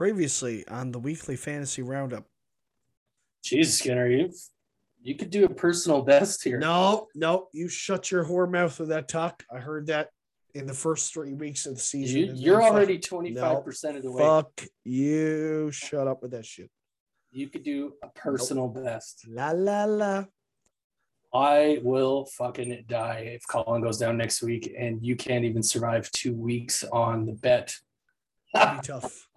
Previously on the weekly fantasy roundup. Jesus, Skinner, you you could do a personal best here. No, no, you shut your whore mouth with that talk. I heard that in the first three weeks of the season. You, you're already twenty five percent of the way. Fuck you. Shut up with that shit. You could do a personal best. La la la. I will fucking die if Colin goes down next week, and you can't even survive two weeks on the bet. That'd be tough.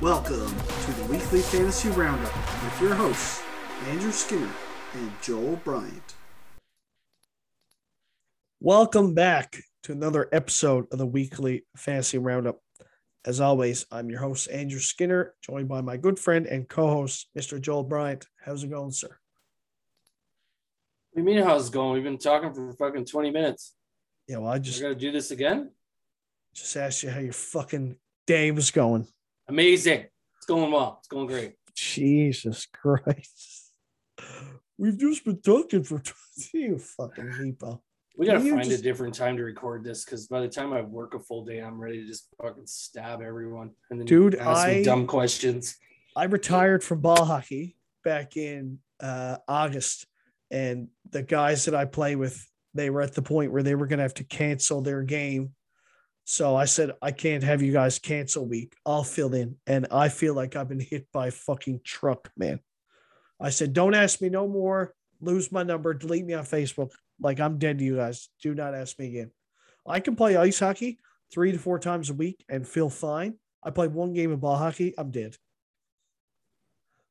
Welcome to the weekly fantasy roundup with your hosts, Andrew Skinner and Joel Bryant. Welcome back to another episode of the weekly fantasy roundup. As always, I'm your host, Andrew Skinner, joined by my good friend and co host, Mr. Joel Bryant. How's it going, sir? You mean how's it going? We've been talking for fucking 20 minutes. Yeah, well, I I just gotta do this again? just asked you how your fucking day was going. Amazing. It's going well. It's going great. Jesus Christ. We've just been talking for you fucking repo. We gotta find just- a different time to record this because by the time I work a full day, I'm ready to just fucking stab everyone and then Dude, ask me dumb questions. I retired from ball hockey back in uh, August, and the guys that I play with, they were at the point where they were going to have to cancel their game. So I said, I can't have you guys cancel week. I'll fill in. And I feel like I've been hit by a fucking truck, man. I said, don't ask me no more. Lose my number. Delete me on Facebook. Like I'm dead to you guys. Do not ask me again. I can play ice hockey three to four times a week and feel fine. I played one game of ball hockey. I'm dead.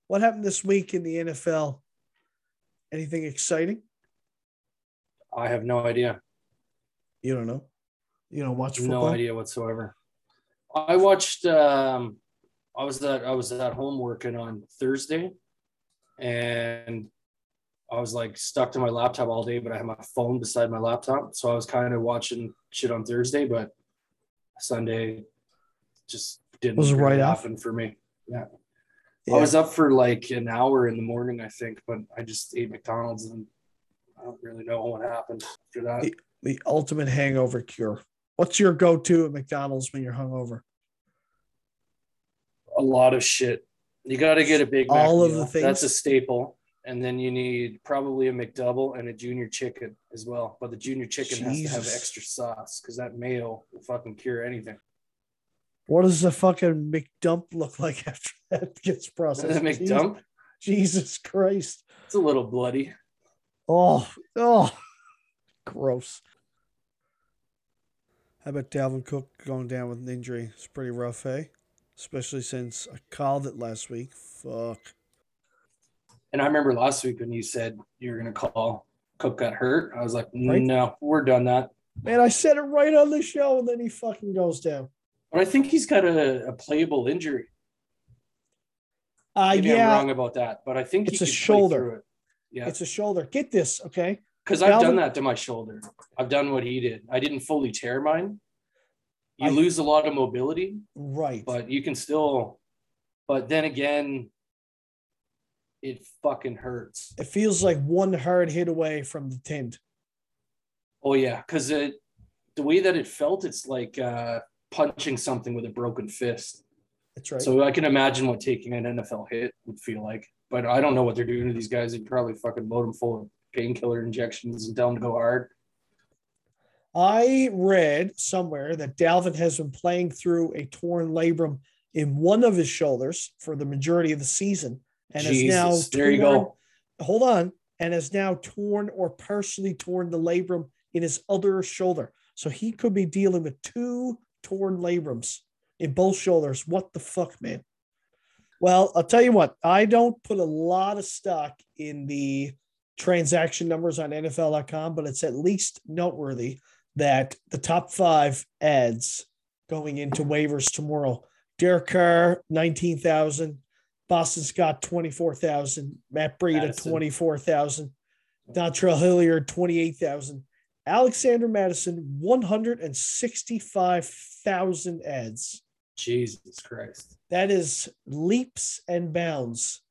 What happened this week in the NFL? Anything exciting? I have no idea. You don't know. You don't watch football. No idea whatsoever. I watched um I was at I was at home working on Thursday and I was like stuck to my laptop all day, but I had my phone beside my laptop. So I was kind of watching shit on Thursday, but Sunday just didn't Was right off? for me. Yeah. Yeah. I was up for like an hour in the morning, I think, but I just ate McDonald's and I don't really know what happened after that. the ultimate hangover cure. What's your go-to at McDonald's when you're hungover? a lot of shit. You got to get a big Mac All of meal. the things? That's a staple. And then you need probably a McDouble and a junior chicken as well. But the junior chicken has to have extra sauce because that mayo will fucking cure anything. What does the fucking McDump look like after that gets processed? McDump, Jesus Christ. it's a little bloody. Oh, oh, gross. How about Dalvin Cook going down with an injury? It's pretty rough, eh? Especially since I called it last week. Fuck. And I remember last week when you said you were going to call Cook got hurt. I was like, Right. no, we're done that. Man, I said it right on the show, and then he fucking goes down. But I think he's got a, a playable injury. Uh, Maybe I'm wrong about that, but I think It's a shoulder. it. Yeah. it's a shoulder. Get this, okay? Because I've done that to my shoulder. I've done what he did. I didn't fully tear mine. You I- lose a lot of mobility, Right. but you can still. But then again, it fucking hurts. it feels like one hard hit away from the tent. Oh yeah, because it the way that it felt, it's like uh, punching something with a broken fist. That's right. So I can imagine what taking an NFL hit would feel like. But I don't know what they're doing to these guys. They probably fucking load them full of painkiller injections and tell them to go hard. I read somewhere that Dalvin has been playing through a torn labrum in one of his shoulders for the majority of the season, and is now Jesus, there you go. Hold on, and has now torn or partially torn the labrum in his other shoulder. So he could be dealing with two torn labrums in both shoulders. What the fuck, man? Well, I'll tell you what, I don't put a lot of stock in the transaction numbers on NFL.com, but it's at least noteworthy that the top five ads going into waivers tomorrow. Derek Carr, 19,000. Boston Scott, 24,000. Matt Breida, Mattison. 24,000. Dontrell Hilliard, 28,000. Alexander Mattison, 165,000 ads. Jesus Christ. That is leaps and bounds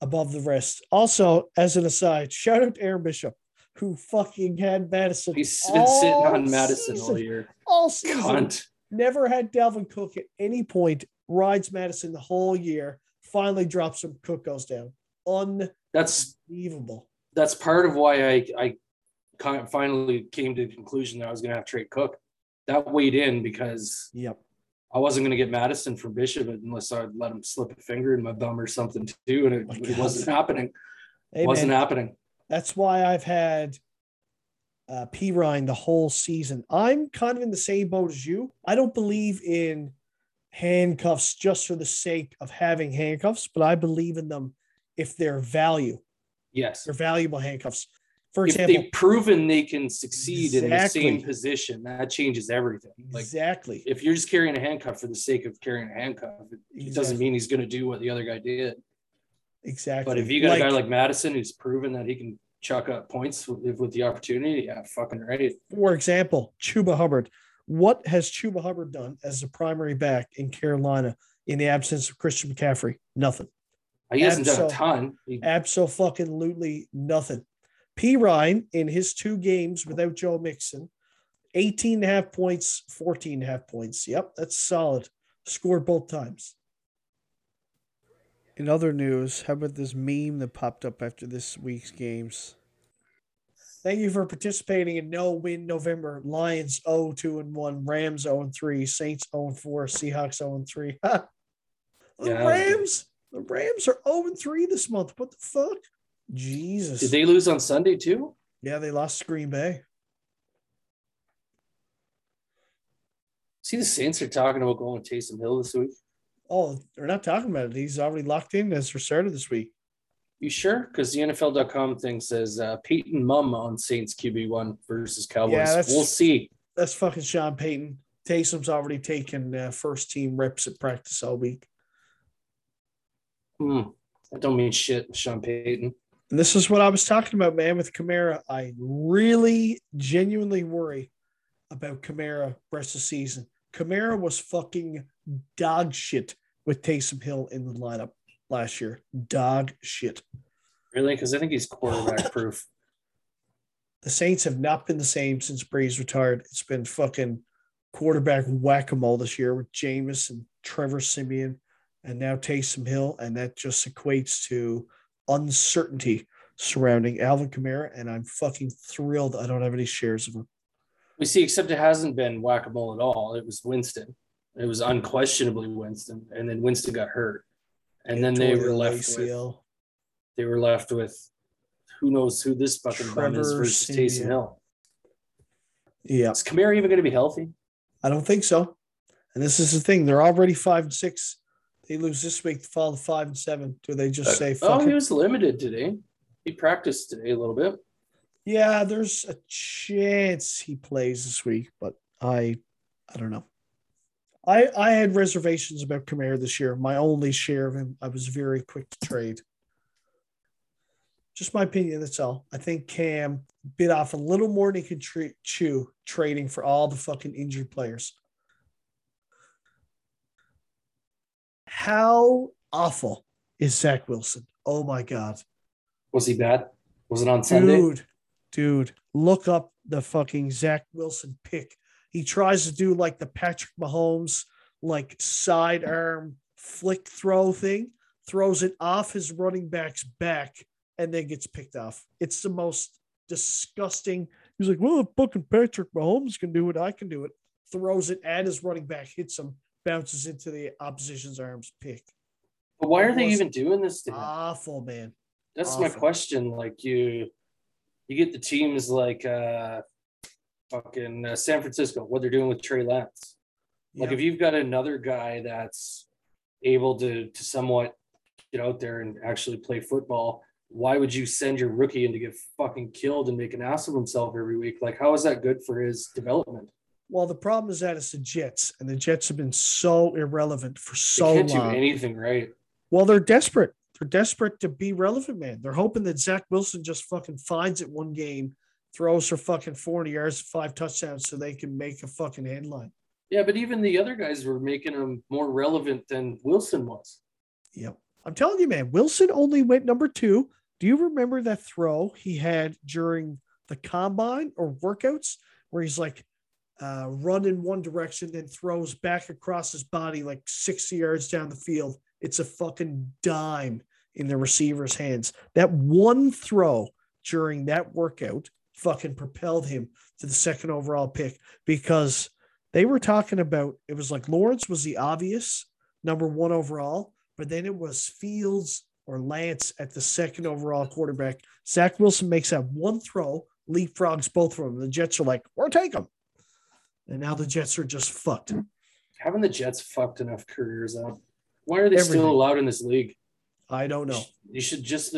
above the rest. Also, as an aside, shout out to Aaron Bishop, who fucking had Mattison. He's been sitting on Mattison all year. All season. Cunt. Never had Dalvin Cook at any point. Rides Mattison the whole year. Finally drops him. Cook goes down. That's Unbelievable. that's part of why I I kind of finally came to the conclusion that I was going to have to trade Cook. That weighed in because Yep. I wasn't going to get Mattison from Bishop unless I let him slip a finger in my bum or something too, and it, My it wasn't happening. Hey, wasn't man, happening. that's why I've had uh, Perine the whole season. I'm kind of in the same boat as you. I don't believe in handcuffs just for the sake of having handcuffs, but I believe in them if they're value. Yes. They're valuable handcuffs. For If they've proven they can succeed in the same position, that changes everything. Like exactly. if you're just carrying a handcuff for the sake of carrying a handcuff, it, it doesn't mean he's going to do what the other guy did. Exactly. But if you got a guy like Mattison who's proven that he can chuck up points with, with the opportunity, yeah, fucking right. for example, Chuba Hubbard. What has Chuba Hubbard done as a primary back in Carolina in the absence of Christian McCaffrey? Nothing. He hasn't done a ton. He, Absolutely nothing. Perine in his two games without Joe Mixon, 18 and a half points, 14 and a half points. Yep, that's solid. Scored both times. In other news, how about this meme that popped up after this week's games? Thank you for participating in No Win November. Lions 0 2 and 1, Rams 0 and 3, Saints 0 and 4, Seahawks 0 and 3. the Yeah, that was good. Rams, the Rams are 0 and 3 this month. What the fuck? Jesus. did they lose on Sunday too? yeah, they lost to Green Bay. See, the Saints are talking about going with Taysom Hill this week. Oh, they're not talking about it. He's already locked in as for started this week. You sure? Because the NFL.com thing says uh, Payton Mum on Saints QB1 versus Cowboys. Yeah, we'll see. That's fucking Sean Payton. Taysom's already taken uh, first team reps at practice all week. Hmm. That don't mean shit, Sean Payton. And this is what I was talking about, man, with Kamara. I really genuinely worry about Kamara rest of the season. Kamara was fucking dog shit with Taysom Hill in the lineup last year. Dog shit. Really? Because I think he's quarterback proof. The Saints have not been the same since Brees retired. It's been fucking quarterback whack a mole this year with Jameis and Trevor Siemian and now Taysom Hill. And that just equates to uncertainty surrounding Alvin Kamara. And I'm fucking thrilled I don't have any shares of him. We see, except it hasn't been whack a mole at all. It was Winston. It was unquestionably Winston, and then Winston got hurt, and then they were left with they were left with who knows who this fucking bum is Trevor versus. Taysom Hill. Yeah, Is Kamara even going to be healthy? I don't think so. And this is the thing. They're already five and six. They lose this week to fall to five and seven. Do they just uh, say oh, fuck oh, he was limited today. He practiced today a little bit. Yeah, there's a chance he plays this week, but I I don't know. I I had reservations about Kamara this year. My only share of him, I was very quick to trade. Just my opinion, that's all. I think Cam bit off a little more than he could tre- chew trading for all the fucking injured players. How awful is Zach Wilson? Oh my God. Was he bad? Was it on Sunday? Dude, dude, look up the fucking Zach Wilson pick. He tries to do like the Patrick Mahomes, like sidearm flick throw thing, throws it off his running back's back, and then gets picked off. It's the most disgusting. He's like, well, if fucking Patrick Mahomes can do it, I can do it. Throws it at his running back, hits him, bounces into the opposition's arms, pick. But why are they even doing this to him? Awful, man. That's my question. Like you, you get the teams like uh, fucking uh, San Francisco. What they're doing with Trey Lance. Like Yeah. if you've got another guy that's able to to somewhat get out there and actually play football, why would you send your rookie in to get fucking killed and make an ass of himself every week? Like how is that good for his development? Well, the problem is that it's the Jets, and the Jets have been so irrelevant for They so can't do anything right. well, they're desperate. They're desperate to be relevant, man. They're hoping that Zach Wilson just fucking finds it one game, throws for fucking 40 yards, five touchdowns, so they can make a fucking headline. Yeah, but even the other guys were making them more relevant than Wilson was. Yep. I'm telling you, man, Wilson only went number two. Do you remember that throw he had during the combine or workouts where he's like uh, run in one direction, then throws back across his body like 60 yards down the field? It's a fucking dime in the receiver's hands. That one throw during that workout fucking propelled him to the second overall pick because they were talking about it was like Lawrence was the obvious number one overall, but then it was Fields or Lance at the second overall quarterback. Zach Wilson makes that one throw, leapfrogs both of them. The Jets are like, we're taking them. And now the Jets are just fucked. Haven't the Jets fucked enough careers up? Why are they Everything. still allowed in this league? I don't know. You should just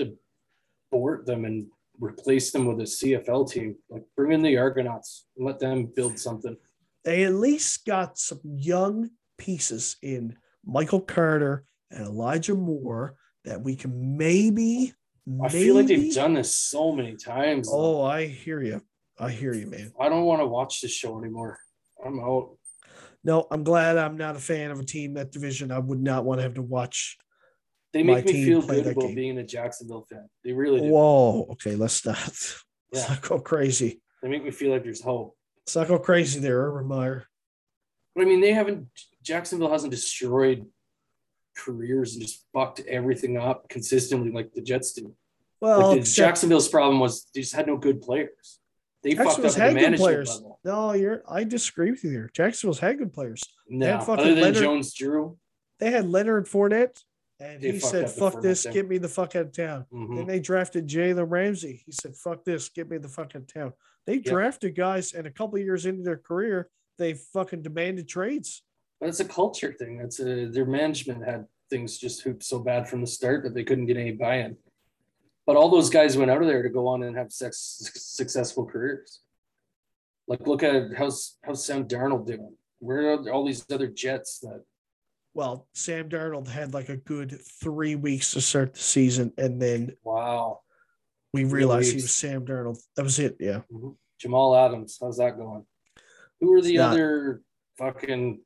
abort them and replace them with a CFL team. Like bring in the Argonauts and let them build something. They at least got some young pieces in Michael Carter and Elijah Moore that we can maybe. I feel like they've done this so many times. Oh, I hear you. I hear you, man. I don't want to watch this show anymore. I'm out. No, I'm glad I'm not a fan of a team that division. I would not want to have to watch. They make me feel good about being a Jacksonville fan. They really do. Whoa. Okay, let's not. Let's Yeah. not go crazy. They make me feel like there's hope. Let's not go crazy there, Urban Meyer. But I mean, they haven't. Jacksonville hasn't destroyed careers and just fucked everything up consistently like the Jets do. Well, like the, Jacksonville's problem was they just had no good players. They fucked up Jacksonville's had good players. level. No, you're. I disagree with you there. Jacksonville's had good players. No, had fucking other than Leonard- Jones Drew. They had Leonard Fournette, and They he said, "Fuck this, thing. get me the fuck out of town." Mhm. Then they drafted Jalen Ramsey. He said, "Fuck this, get me the fuck out of town." They drafted guys, and a couple years into their career, they fucking demanded trades. But it's a culture thing. That's a, their management had things just hooped so bad from the start that they couldn't get any buy-in. But all those guys went out of there to go on and have sex, successful careers. Like look at how's how's Sam Darnold doing? Where are all these other Jets that Well, Sam Darnold had like a good three weeks to start the season, and then wow we realized he was Sam Darnold. That was it. Yeah. Mm-hmm. Jamal Adams, how's that going? Who are the not- other fucking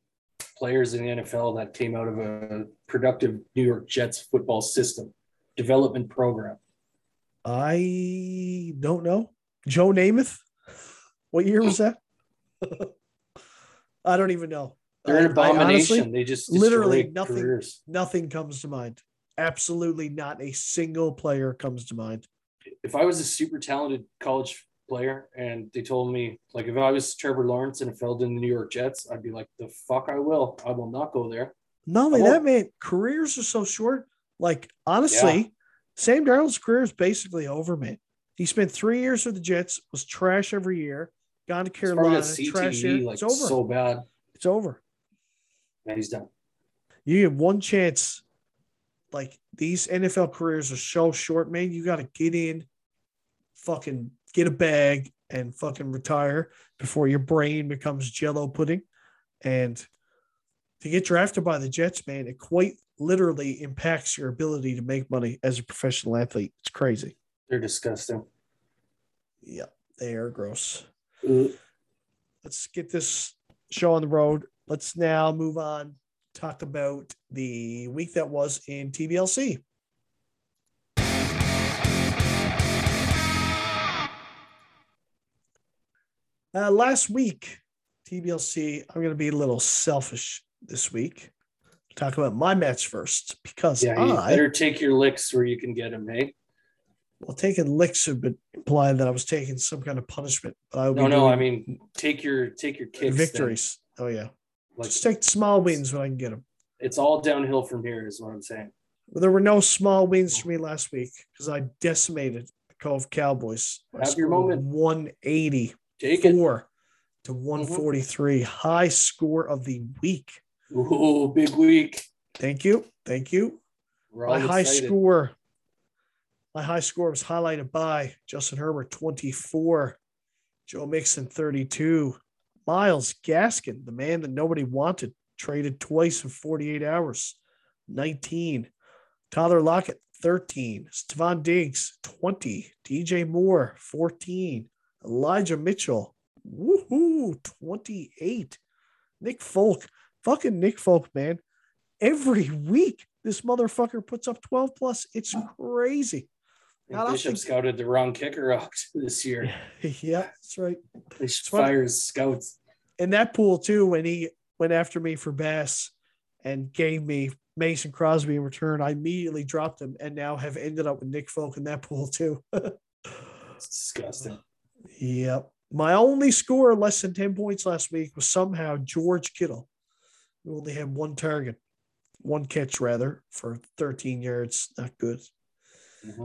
players in the NFL that came out of a productive New York Jets football system development program? I don't know. Joe Namath. What year was that? I don't even know. They're an abomination. honestly- they just literally nothing- careers. nothing comes to mind. Absolutely not a single player comes to mind. If I was a super talented college player and they told me, like, if I was Trevor Lawrence and fell in the New York Jets, I'd be like, the fuck I will. I will not go there. Not only that, man, careers are so short. Like, honestly, Sam Darnold's career is basically over, man. He spent three years with the Jets, was trash every year, gone to Carolina, trash year. Like it's over. so bad. it's over. Man, he's done. You get one chance. Like these NFL careers are so short, man. You got to get in, fucking get a bag, and fucking retire before your brain becomes jello pudding. And to get drafted by the Jets, man, it quite literally impacts your ability to make money as a professional athlete. It's crazy. They're disgusting. Yeah, they are gross. Ugh. let's get this show on the road. Let's now move on. Talk about the week that was in TBLC. Uh, last week, TBLC, I'm going to be a little selfish this week. Talk about my match first because Yeah, you I, better take your licks where you can get them, hey? Eh? well, taking licks would imply that I was taking some kind of punishment. But I would No, no, I mean take your take your kicks. then. victories. Oh, yeah. Like Just take the small wins when I can get them. it's all downhill from here, is what I'm saying. Well, there were no small wins for oh. me last week because I decimated the Cove Cowboys. Have your moment. 184 Take it. to mm-hmm. 143. High score of the week. Ooh, big week. Thank you. Thank you. My high excited. score. My high score was highlighted by Justin Herbert 24, Joe Mixon 32, Myles Gaskin, the man that nobody wanted, traded twice in 48 hours, 19, Tyler Lockett 13, Stefon Diggs 20, DJ Moore 14, Elijah Mitchell, woohoo, 28, Nick Folk, fucking Nick Folk, man. Every week this motherfucker puts up 12 plus. It's crazy. And Bishop think... scouted the wrong kicker out this year. yeah, that's right. They fires scouts. In that pool too, when he went after me for Bass and gave me Mason Crosby in return, I immediately dropped him and now have ended up with Nick Folk in that pool too. it's disgusting. Yep. My only score less than 10 points last week was somehow George Kittle, who only had one target, one catch rather, for 13 yards. Not good. Mm-hmm.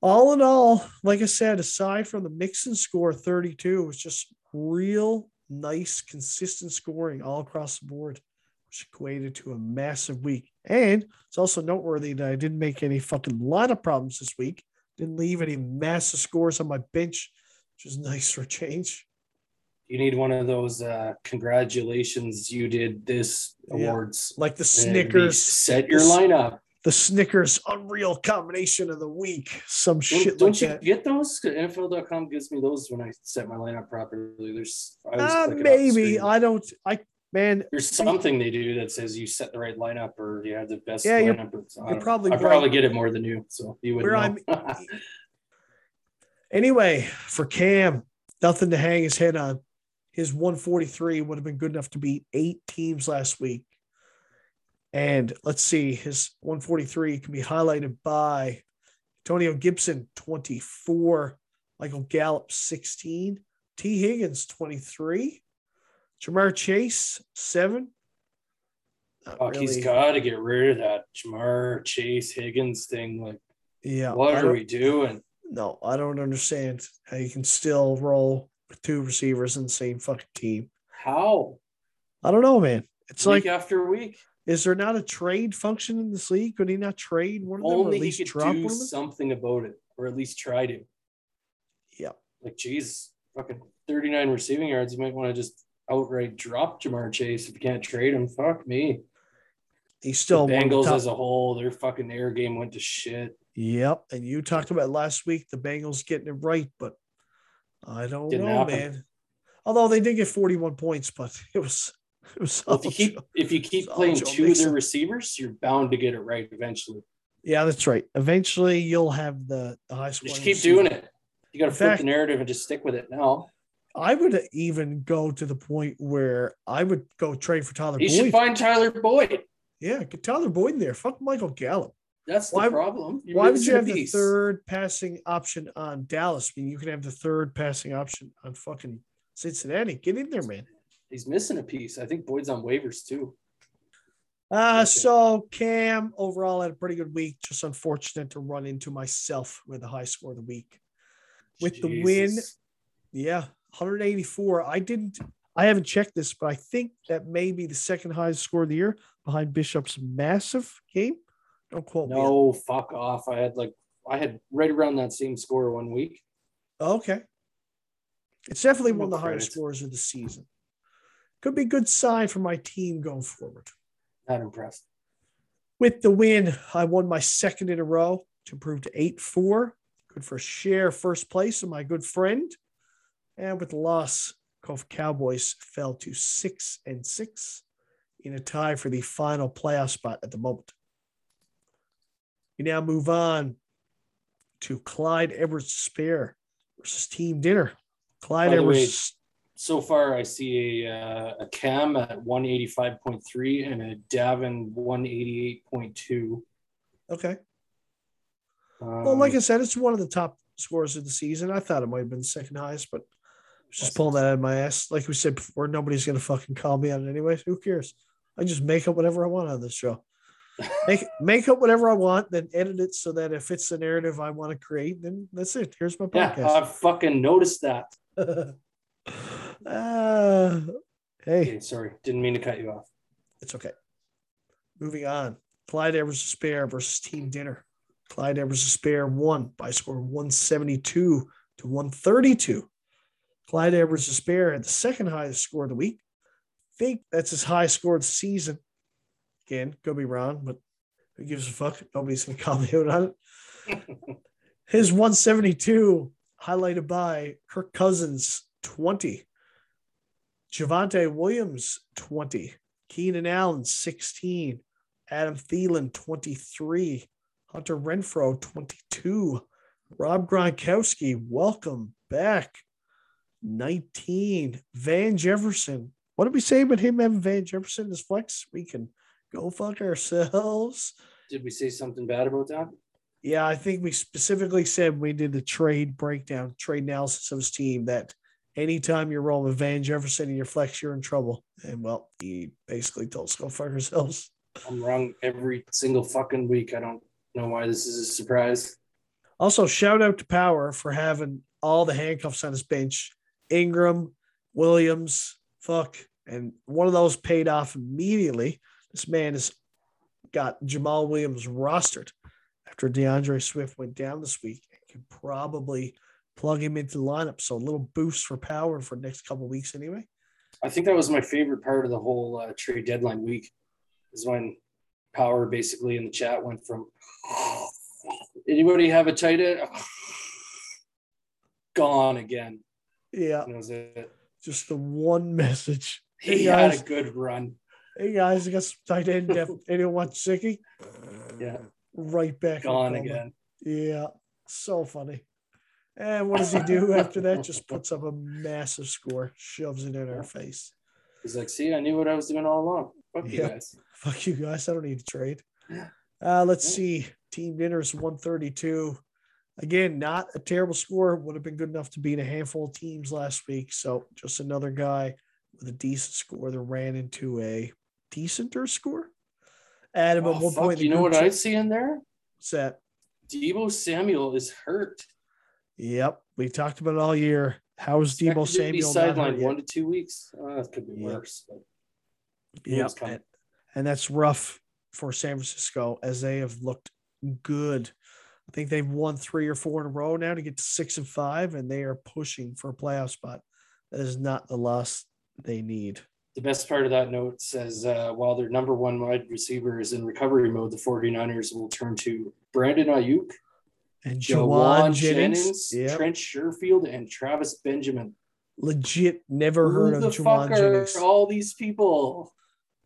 All in all, like I said, aside from the Mixon score 32, it was just real nice, consistent scoring all across the board, which equated to a massive week. And it's also noteworthy that I didn't make any fucking lineup problems this week. Didn't leave any massive scores on my bench which is nice for change. You need one of those uh, congratulations you did this awards. Like the Snickers. Set your lineup. The Snickers unreal combination of the week. Some don't, shit. Don't like you that. get those? NFL.com gives me those when I set my lineup properly. There's uh, maybe I don't. I man. There's something they do that says you set the right lineup or you have the best yeah, lineup. You're, you're probably I right. probably get it more than you, so you would. know. Anyway, for Cam, nothing to hang his head on. His 143 would have been good enough to beat eight teams last week. And let's see, his 143 can be highlighted by Antonio Gibson, 24, Michael Gallup, 16, T. Higgins, 23, Ja'Marr Chase, seven. Not Fuck, really. he's got to get rid of that Ja'Marr Chase Higgins thing. Like, yeah, what are we doing? no, I don't understand how you can still roll two receivers in the same fucking team. How? I don't know, man. It's week like after week. Is there not a trade function in this league? Could he not trade one of them? Only he could do one of them? something about it, or at least try to. Yeah. Like, geez, fucking 39 receiving yards. You might want to just outright drop Ja'Marr Chase if you can't trade him. Fuck me. He's still the Bengals as a whole. Their fucking air game went to shit. Yep. And you talked about last week the Bengals getting it right, but I don't Didn't know, happen. man. Although they did get 41 points, but it was it was well, if you keep if you keep playing two of their receivers, you're bound to get it right eventually. Yeah, that's right. Eventually you'll have the, the high score. Just keep doing it. You gotta flip fact, the narrative and just stick with it now. I would even go to the point where I would go trade for Tyler you Boyd. should find Tyler Boyd. Yeah, get Tyler Boyd in there. Fuck Michael Gallup. That's the why, problem. You're why would you have the third passing option on Dallas? I mean, you can have the third passing option on fucking Cincinnati. Get in there, man. He's missing a piece. I think Boyd's on waivers too. Uh, okay. so Cam overall had a pretty good week. Just unfortunate to run into myself with the high score of the week. With Jesus. the win, yeah, 184. I didn't, I haven't checked this, but I think that may be the second highest score of the year behind Bishop's massive game. Don't quote no, me. No, fuck off. I had like I had right around that same score one week. Oh, okay. It's definitely one of the highest scores of the season. Could be a good sign for my team going forward. Not impressed. With the win, I won my second in a row to improve to 8 4. Good for share first place of my good friend. And with the loss, Cove Cowboys fell to 6 and 6 in a tie for the final playoff spot at the moment. We now move on to Clyde Edwards Spare versus Team Dinner. Clyde Edwards. Way, so far, I see a, uh, a Cam at 185.3 and a Davin 188.2. Okay. Um, well, like I said, it's one of the top scores of the season. I thought it might have been second highest, but I was just pulling that out of my ass. Like we said before, nobody's going to fucking call me on it anyways. Who cares? I just make up whatever I want on this show. Make make up whatever I want, then edit it so that if it's the narrative I want to create, then that's it. Here's my podcast. Yeah, I fucking noticed that. uh, hey, okay, sorry, didn't mean to cut you off. It's okay. Moving on. Clyde Edwards Spare versus Team Dinner. Clyde Edwards Spare won by score 172 to 132. Clyde Edwards Spare had the second highest score of the week. I think that's his highest score of the season. Again, could be wrong, but who gives a fuck? Nobody's gonna call me out on it. His 172 highlighted by Kirk Cousins 20, Javonte Williams 20, Keenan Allen 16, Adam Thielen, 23. Hunter Renfrow, 22. Rob Gronkowski, welcome back. 19. Van Jefferson. What did we say about him having Van Jefferson as flex? We can go fuck ourselves. Did we say something bad about that? Yeah, I think we specifically said we did the trade breakdown, trade analysis of his team that anytime you're rolling with Van Jefferson in your flex, you're in trouble. And well, he basically told us go fuck ourselves. I'm wrong every single fucking week. I don't know why this is a surprise. Also, shout out to Power for having all the handcuffs on his bench. Ingram, Williams, fuck. And one of those paid off immediately. This man has got Jamaal Williams rostered after D'Andre Swift went down this week and can probably plug him into the lineup. So a little boost for power for the next couple weeks anyway. I think that was my favorite part of the whole uh, trade deadline week is when power basically in the chat went from anybody have a tight end gone again. Yeah. That was it. Just the one message. He Hey, had guys. a good run. Hey guys, I got some tight end depth. Anyone want Sicky? Yeah. Right back. in Gone again. Yeah. So funny. And what does he do after that? Just puts up a massive score, shoves it in our face. He's like, see, I knew what I was doing all along. Fuck you guys. Fuck you guys. I don't need to trade. Uh, let's Yeah. see. Team dinners 132. Again, not a terrible score. Would have been good enough to beat a handful of teams last week. So just another guy with a decent score that ran into a decenter score. Adam Oh, at one fuck, point. in you know what I see in there? said, Deebo Samuel is hurt. Yep, we talked about it all year. How's Deebo to Samuel? sidelined one to two weeks. Uh, that could be Yep. worse. Yep. And, and that's rough for San Francisco as they have looked good. I think they've won three or four in a row now to get to six and five, and they are pushing for a playoff spot. That is not the loss they need. The best part of that note says uh, while their number one wide receiver is in recovery mode, the 49ers will turn to Brandon Aiyuk, And Jauan Jauan Jennings, Jennings, yep, Trent Sherfield, and Travis Benjamin. legit never heard of the Jauan fuck Jennings. all these people?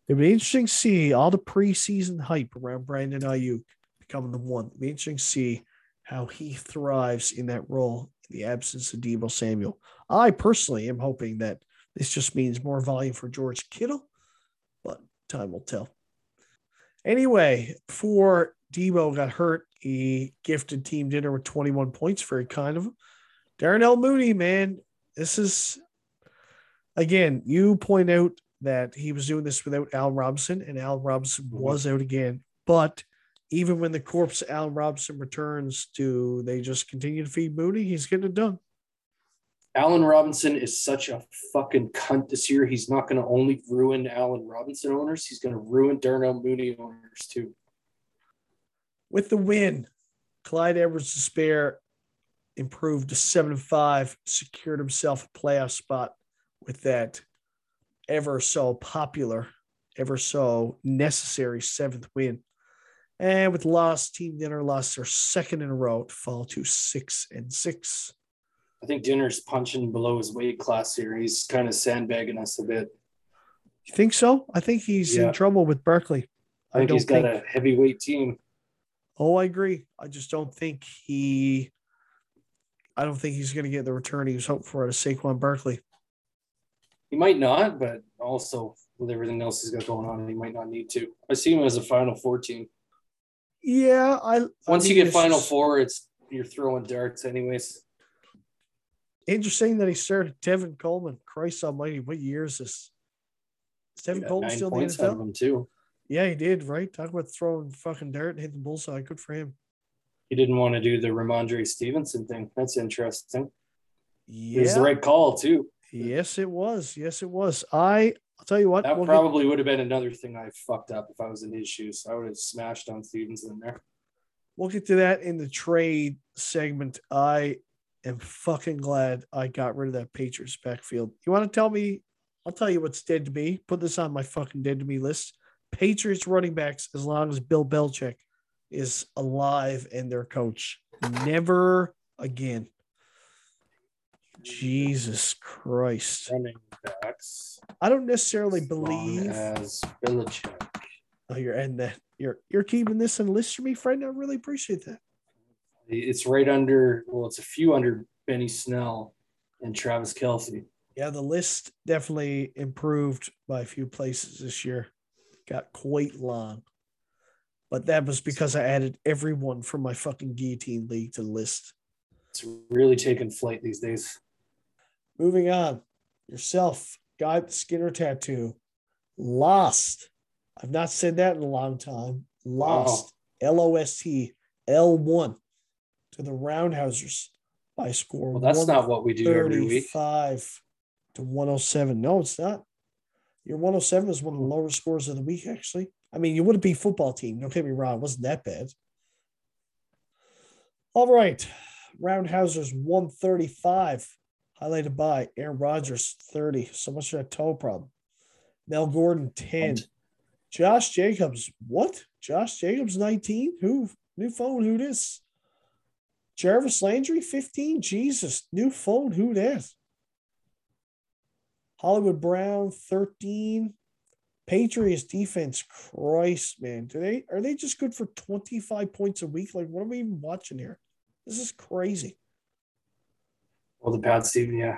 It'd be interesting to see all the preseason hype around Brandon Aiyuk becoming the one. It'd be interesting to see how he thrives in that role in the absence of Deebo Samuel. I personally am hoping that this just means more volume for George Kittle, but time will tell. Anyway, before Deebo got hurt, he gifted Team Dinner with 21 points. Very kind of him. Darnell Mooney, man, this is again, you point out that he was doing this without Al Robinson, and Al Robinson Mhm. was out again. But even when the corpse Al Robinson returns, do they just continue to feed Mooney? He's getting it done. Allen Robinson is such a fucking cunt this year. He's not going to only ruin Allen Robinson owners, he's going to ruin Darnell Mooney owners too. With the win, Clyde Edwards Despair improved to seven and five, secured himself a playoff spot with that ever so popular, ever so necessary seventh win. And with loss, Team Dinner lost their second in a row to fall to six and six. I think Dinner's punching below his weight class here. He's kind of sandbagging us a bit. You think so? I think he's Yeah. in trouble with Barkley. I think he's got think- a heavyweight team. Oh, I agree. I just don't think he. I don't think he's going to get the return he was hoping for out of Saquon Barkley. He might not, but also with everything else he's got going on, he might not need to. I see him as a Final Four team. Yeah, I. I Once mean, you get Final Four, it's you're throwing darts anyways. Interesting that he started Tevin Coleman. Christ Almighty, what year is this? Is Tevin Coleman still in the NFL? too. Yeah, he did. Right. Talk about throwing fucking dirt and hitting the bullseye. Good for him. He didn't want to do the Rhamondre Stevenson thing. That's interesting. Yeah. It was the right call too. Yes, it was. Yes, it was. I. I'll tell you what. That we'll get- probably would have been another thing I fucked up if I was in his shoes. I would have smashed on Stevenson there. We'll get to that in the trade segment. I am fucking glad I got rid of that Patriots backfield. You want to tell me? I'll tell you what's dead to me. Put this on my fucking dead to me list. Patriots running backs, as long as Bill Belichick is alive and their coach. Never again. Jesus Christ. Running backs. I don't necessarily as believe. as Belichick. Oh, you're ending that. You're you're keeping this in list for me, friend. I really appreciate that. It's right under. Well, it's a few under Benny Snell and Travis Kelce. Yeah, the list definitely improved by a few places this year. Got quite long. But that was because I added everyone from my fucking guillotine league to the list. It's really taking flight these days. Moving on. Yourself, guy with the Skinner tattoo. Lost. I've not said that in a long time. Lost. L O S T L 1 to the Roundhousers by score. Well, that's not what we do every week. 35 to 107. No, it's not. Your 107 is one of the lower scores of the week, actually. I mean, you wouldn't be football team. Don't get me wrong. It wasn't that bad. All right. Roundhousers 135, highlighted by Aaron Rodgers 30. So much for that toe problem. Mel Gordon 10. Josh Jacobs. What? Josh Jacobs 19? Who? New phone. Who this? Jarvis Landry 15. Jesus. New phone. Who that? Hollywood Brown 13. Patriots defense, Christ, man. Do they are they just good for 25 points a week? Like, what are we even watching here? This is crazy. Well, the bad Steve, yeah.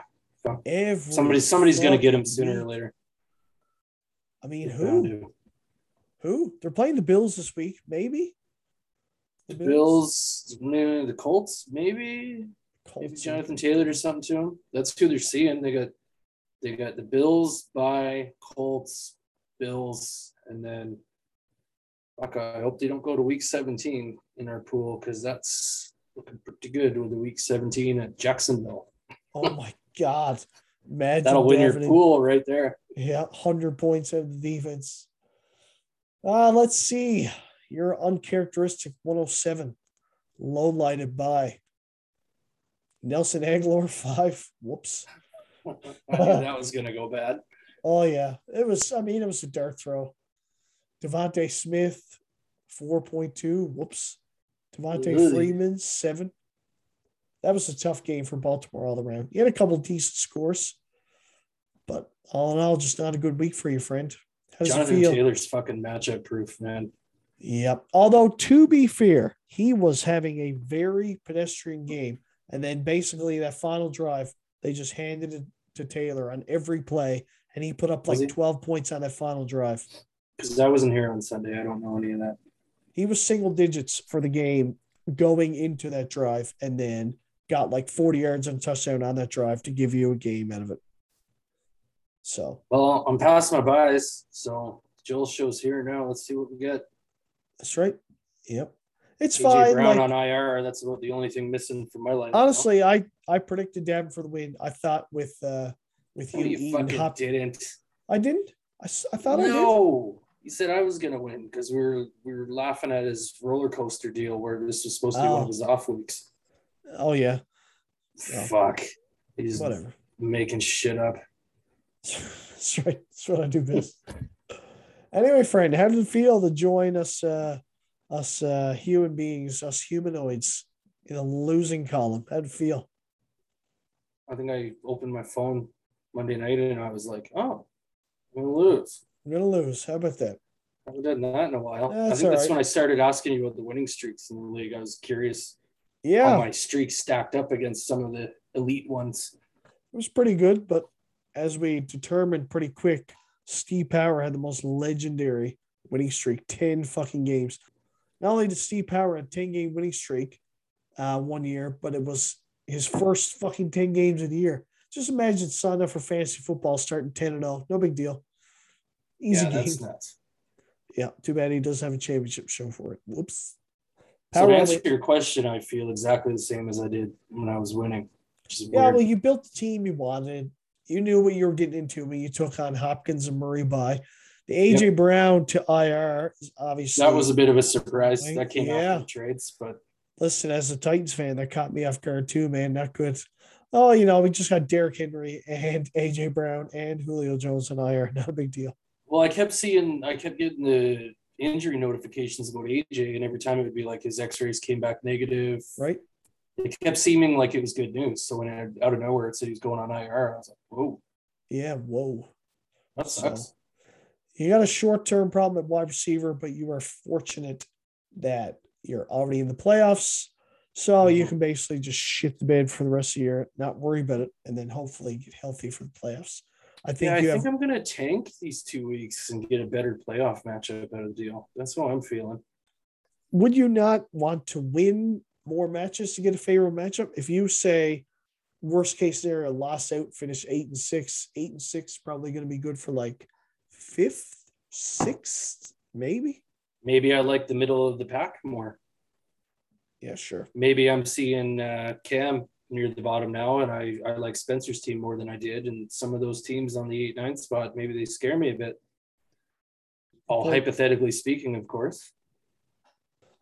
Every Somebody somebody's gonna get him sooner or later. I mean, who? Who? They're playing the Bills this week, maybe. The Bills, Bills the Colts, maybe. Colts. Maybe Jonathan Taylor or something to him. That's who they're seeing. They got they got the Bills by Colts, Bills, and then fuck, I hope they don't go to week 17 in our pool because that's looking pretty good with the week 17 at Jacksonville. Oh my god. Imagine That'll win your pool right there. Yeah, 100 points of the defense. Uh, let's see. Your uncharacteristic 107, low lighted by Nelson Agholor, five. Whoops. That was to go bad. Oh yeah, it was. I mean, it was a dart throw. DeVonta Smith, four point two. Whoops. Devonta really? Freeman, seven. That was a tough game for Baltimore all around. He had a couple decent scores, but all in all, just not a good week for you, friend. How does Jonathan it feel? Taylor's fucking matchup proof, man. Yep. Although to be fair, he was having a very pedestrian game, and then basically that final drive, they just handed it to Taylor on every play, and he put up like 12 points on that final drive. Because I wasn't here on Sunday. I don't know any of that. He was single digits for the game going into that drive and then got like 40 yards and touchdown on that drive to give you a game out of it. So, well, I'm past my bias. So, Joel shows here now. Let's see what we get. That's right. Yep. It's AJ fine. Brown like, on IR. That's about the only thing missing from my line. Honestly, I I predicted Devin for the win. I thought with uh with you, you fucking Hop- didn't. I didn't. I, I thought no. I did. No, he said I was gonna win because we were we were laughing at his roller coaster deal where this was supposed to be oh. one of oh. his off weeks. Oh yeah. Fuck. He's whatever making shit up. That's right. That's what I do best. anyway, friend, how did it feel to join us? Uh, us uh, human beings, us humanoids, in a losing column. How'd it feel? I think I opened my phone Monday night and I was like, oh, I'm gonna lose. I'm gonna lose. How about that? I haven't done that in a while. That's I think that's right. when I started asking you about the winning streaks in the league. I was curious yeah. how my streak stacked up against some of the elite ones. It was pretty good, but as we determined pretty quick, Steve Power had the most legendary winning streak 10 fucking games. Not only did Steve Power have a 10 game winning streak uh, one year, but it was his first fucking 10 games of the year. Just imagine signing up for fantasy football starting 10 and 0. No big deal. Easy yeah, game. Yeah, too bad he does have a championship show for it. Whoops. Power so to answer your question, I feel exactly the same as I did when I was winning. Yeah, weird. well, you built the team you wanted. You knew what you were getting into when you took on Hopkins and Murray by. The AJ yep. Brown to IR is obviously that was a bit of a surprise. That came yeah. out trades, but listen, as a Titans fan, that caught me off guard too, man. Not good. Oh, you know, we just got Derrick Henry and AJ Brown and Julio Jones and IR. Not a big deal. Well, I kept seeing, I kept getting the injury notifications about AJ, and every time it would be like his X-rays came back negative. Right. It kept seeming like it was good news. So when it, out of nowhere it said he was going on IR, I was like, whoa. Yeah, whoa. That sucks. So, You got a short term problem at wide receiver, but you are fortunate that you're already in the playoffs. So you Mhm. can basically just shit the bed for the rest of the year, not worry about it, and then hopefully get healthy for the playoffs. I think Yeah, I you think have I'm gonna tank these two weeks and get a better playoff matchup out of the deal. That's what I'm feeling. would you not want to win more matches to get a favorable matchup? If you say worst case scenario, loss out, finish eight and six, eight and six, probably going to be good for like fifth, sixth, maybe. Maybe I like the middle of the pack more. Yeah, sure. Maybe I'm seeing uh, Cam near the bottom now, and I, I like Spencer's team more than I did. And some of those teams on the eight nine spot, maybe they scare me a bit. All Well- hypothetically speaking, of course.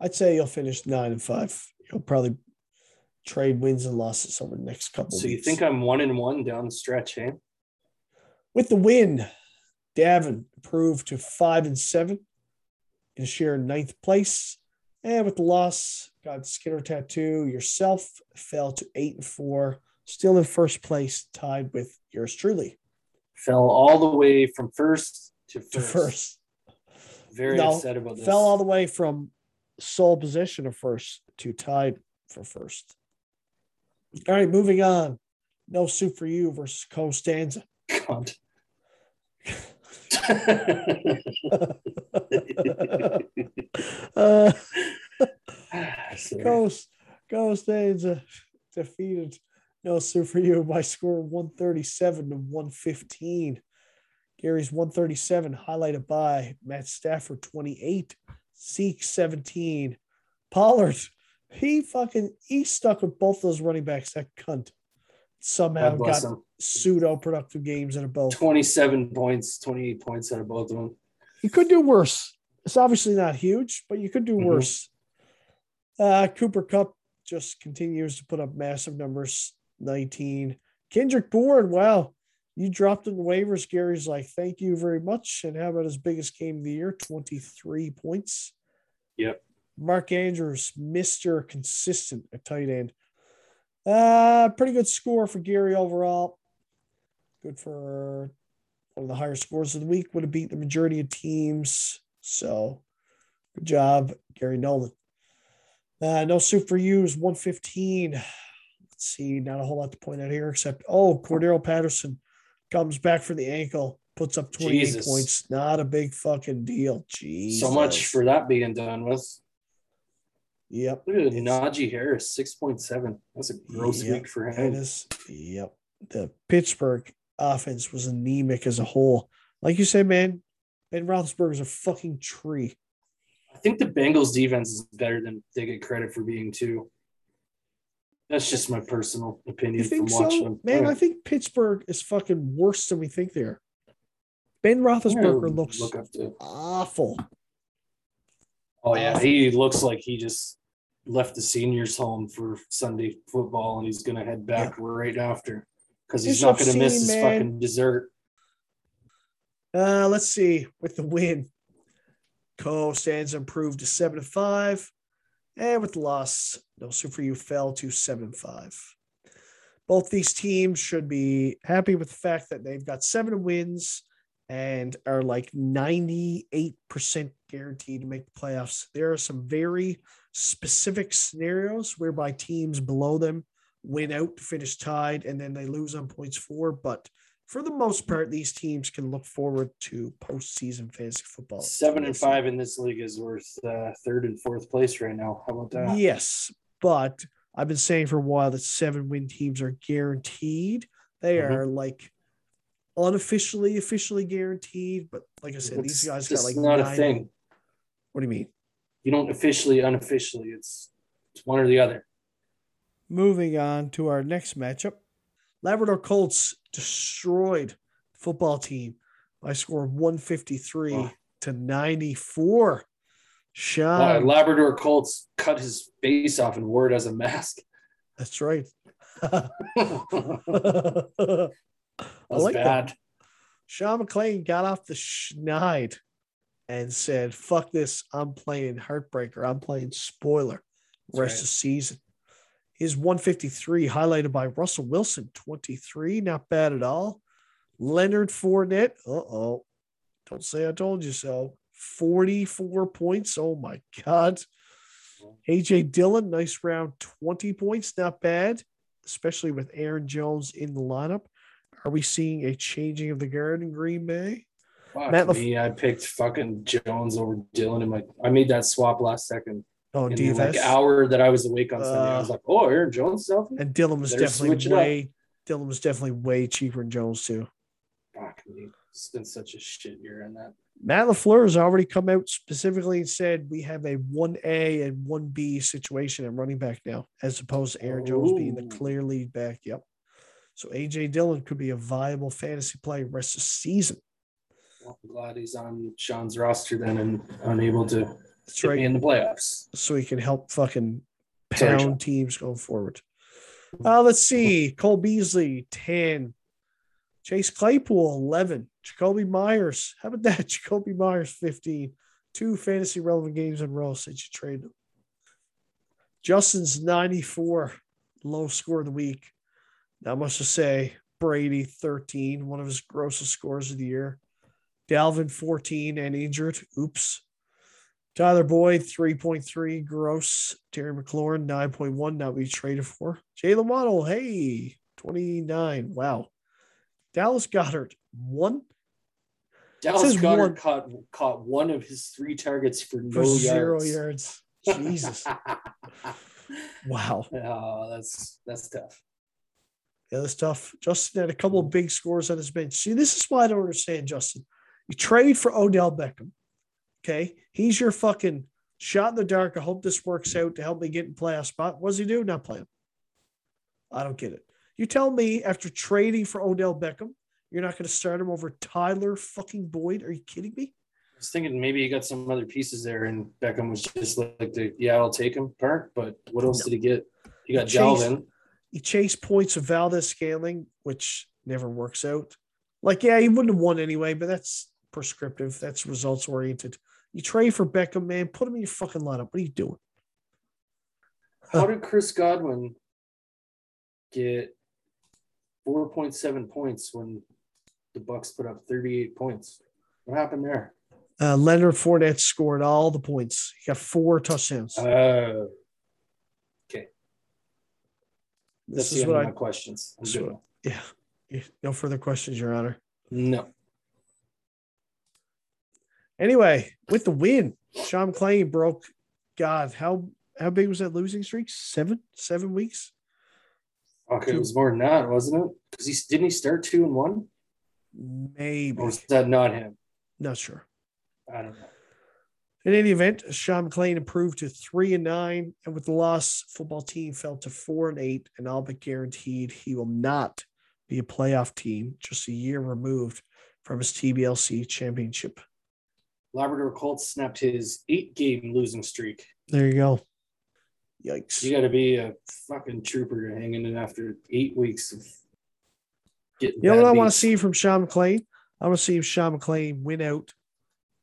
I'd say you'll finish nine and five. You'll probably trade wins and losses over the next couple. Weeks. So you weeks. think I'm one and one down the stretch, hey? with the win, Davin improved to five and seven in share ninth place. And with the loss, got Skinner tattoo. Yourself fell to eight and four, still in first place, tied with yours truly Fell all the way from first to first. to first. Very No, upset about this. Fell all the way from sole position of first to tied for first. All right, moving on. No soup for you versus Costanza. God. uh. Coast Costanza defeated No Soup for You by score 137 to 115. Gary's 137, highlighted by Matt Stafford 28, Zeke 17. Pollard, he fucking he stuck with both those running backs. That cunt somehow got him. pseudo productive games out of both. 27 points, 28 points out of both of them. You could do worse. It's obviously not huge, but you could do Mhm. worse. Uh, Cooper Kupp just continues to put up massive numbers 19. Kendrick Bourne, wow. You dropped in the waivers. Gary's like, thank you very much. And how about his biggest game of the year? 23 points. Yep. Mark Andrews, Mr. Consistent at tight end. Uh, pretty good score for Gary overall. Good for one of the higher scores of the week. Would have beat the majority of teams. So good job, Gary Nolan. Uh, no soup for you is 115. Let's see, not a whole lot to point out here except oh, Cordarrelle Patterson comes back for the ankle, puts up 28 Jesus. points. Not a big fucking deal. Jesus. So much for that being done with. Yep. Look at Najee Harris, 6.7. That's a gross Yep, week for him. is. Yep. The Pittsburgh offense was anemic as a whole. Like you said, man, Ben Roethlisberger's a fucking tree. I think the Bengals defense is better than they get credit for being too. That's just my personal opinion You think from watching so? them. Man, Yeah. I think Pittsburgh is fucking worse than we think they are. Ben Roethlisberger looks look awful. Oh yeah, he looks like he just left the seniors home for Sunday football, and he's gonna head back right after because he's It's not gonna miss obscene, his man. fucking dessert. Uh, let's see. With the win, Costanza improved to seven to five, and with the loss, no super you fell to seven and five. Both these teams should be happy with the fact that they've got seven wins and are like 98% guaranteed to make the playoffs. There are some very specific scenarios whereby teams below them win out to finish tied and then they lose on points four. but for the most part, these teams can look forward to postseason fantasy football. Seven and five in this league is worth uh, third and fourth place right now. How about that? Yes, but I've been saying for a while that seven win teams are guaranteed. They Mhm. are like unofficially, officially guaranteed. But like I said, these guys got like not a thing. What do you mean? You don't officially, unofficially. It's it's one or the other. Moving on to our next matchup. Labrador Colts destroyed the football team by score of 153 Oh. to 94. Uh, Sean, Labrador Colts cut his face off and wore it as a mask. that's right. I like that. bad. Sean McLean got off the schneid and said, fuck this. I'm playing Heartbreaker. I'm playing Spoiler That's rest right. of the season. His 153 highlighted by Russell Wilson, 23. Not bad at all. Leonard Fournette, uh oh, Don't say I told you so. 44 points. Oh my God. AJ Dillon, nice round, 20 points. Not bad, especially with Aaron Jones in the lineup. Are we seeing a changing of the guard in Green Bay? Fuck Matt Lef- me, I picked fucking Jones over Dillon in my. I made that swap last second. Oh, In the like hour that I was awake on Sunday, I was Uh, like, "Oh, Aaron Jones is healthy." and Dillon was Better definitely way Dillon was definitely way cheaper than Jones too. Fuck me, it's been such a shit year in that. Matt LaFleur has already come out specifically and said we have a 1A and 1B situation at running back now, as opposed to Aaron Jones being the clear lead back. Yep. So AJ Dillon could be a viable fantasy play rest of the season. Well, I'm glad he's on Sean's roster then and unable to That's right. in the playoffs. So he can help fucking Sorry, pound Sean. teams going forward. Uh, let's see. Cole Beasley, 10. Chase Claypool, 11. Jakobi Meyers. How about that? Jakobi Meyers, 15. Two fantasy relevant games in a row since you traded him. Justin's 94, low score of the week. Not much to say. Brady, 13, one of his grossest scores of the year. Dalvin, 14, and injured. Oops. Tyler Boyd, 3.3 gross. Terry McLaurin, 9.1, not we traded for. Jaylen Waddle, hey, 29. Wow. Dallas Goedert, one Dallas Goedert one- caught caught one of his three targets for for no zero yards. yards. Jesus. wow. oh, that's that's tough. Yeah, that's tough. Justin had a couple of big scores on his bench. See, this is why I don't understand, Justin. You trade for Odell Beckham. Okay. He's your fucking shot in the dark. I hope this works out to help me get in playoff spot. What does he do? Not play him. I don't get it. You tell me after trading for Odell Beckham, you're not going to start him over Tyler fucking Boyd. Are you kidding me? I was thinking maybe he got some other pieces there, and Beckham was just like the yeah, I'll take him part. But what else did he get? He got Chase- Dalvin. He chased points of Valdes-Scantling, which never works out. Like, yeah, he wouldn't have won anyway, but that's prescriptive. That's results oriented. You trade for Beckham, man. Put him in your fucking lineup. What are you doing? How did Chris Godwin get 4.7 points when the Bucs put up 38 points? What happened there? Uh, Leonard Fournette scored all the points. He got four touchdowns. Uh, okay, this that's is end what I. my questions. So- Yeah. No further questions, Your Honor. No, Anyway, with the win, Sean McClain broke. God, how how big was that losing streak? Seven, seven weeks. okay, it was more than that, wasn't it? Because he didn't he start two and one, Maybe or was that not him? not sure. I don't know. In any event, Sean McClain improved to three and nine, and with the loss, football team fell to four and eight, and all but guaranteed he will not be a playoff team just a year removed from his TBLC championship. Labrador Colts snapped his eight-game losing streak. There you go. Yikes. You got to be a fucking trooper to hang in after eight weeks of getting. You know what I want to see from Sean McClain? I want to see if Sean McClain win out,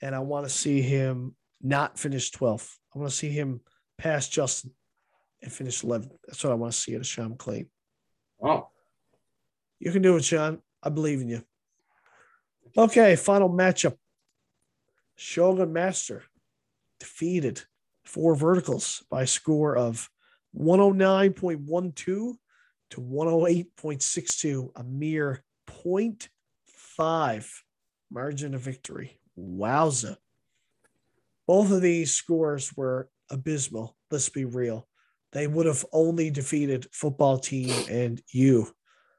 and I want to see him not finish 12th. I want to see him pass Justin and finish 11th. That's what I want to see out of Sean McClain. Oh, You can do it, Sean. I believe in you. Okay, final matchup. Shogun Master defeated four verticals by a score of 109.12 to 108.62, a mere 0.5 margin of victory. Wowza. Both of these scores were abysmal. Let's be real. They would have only defeated football team and you.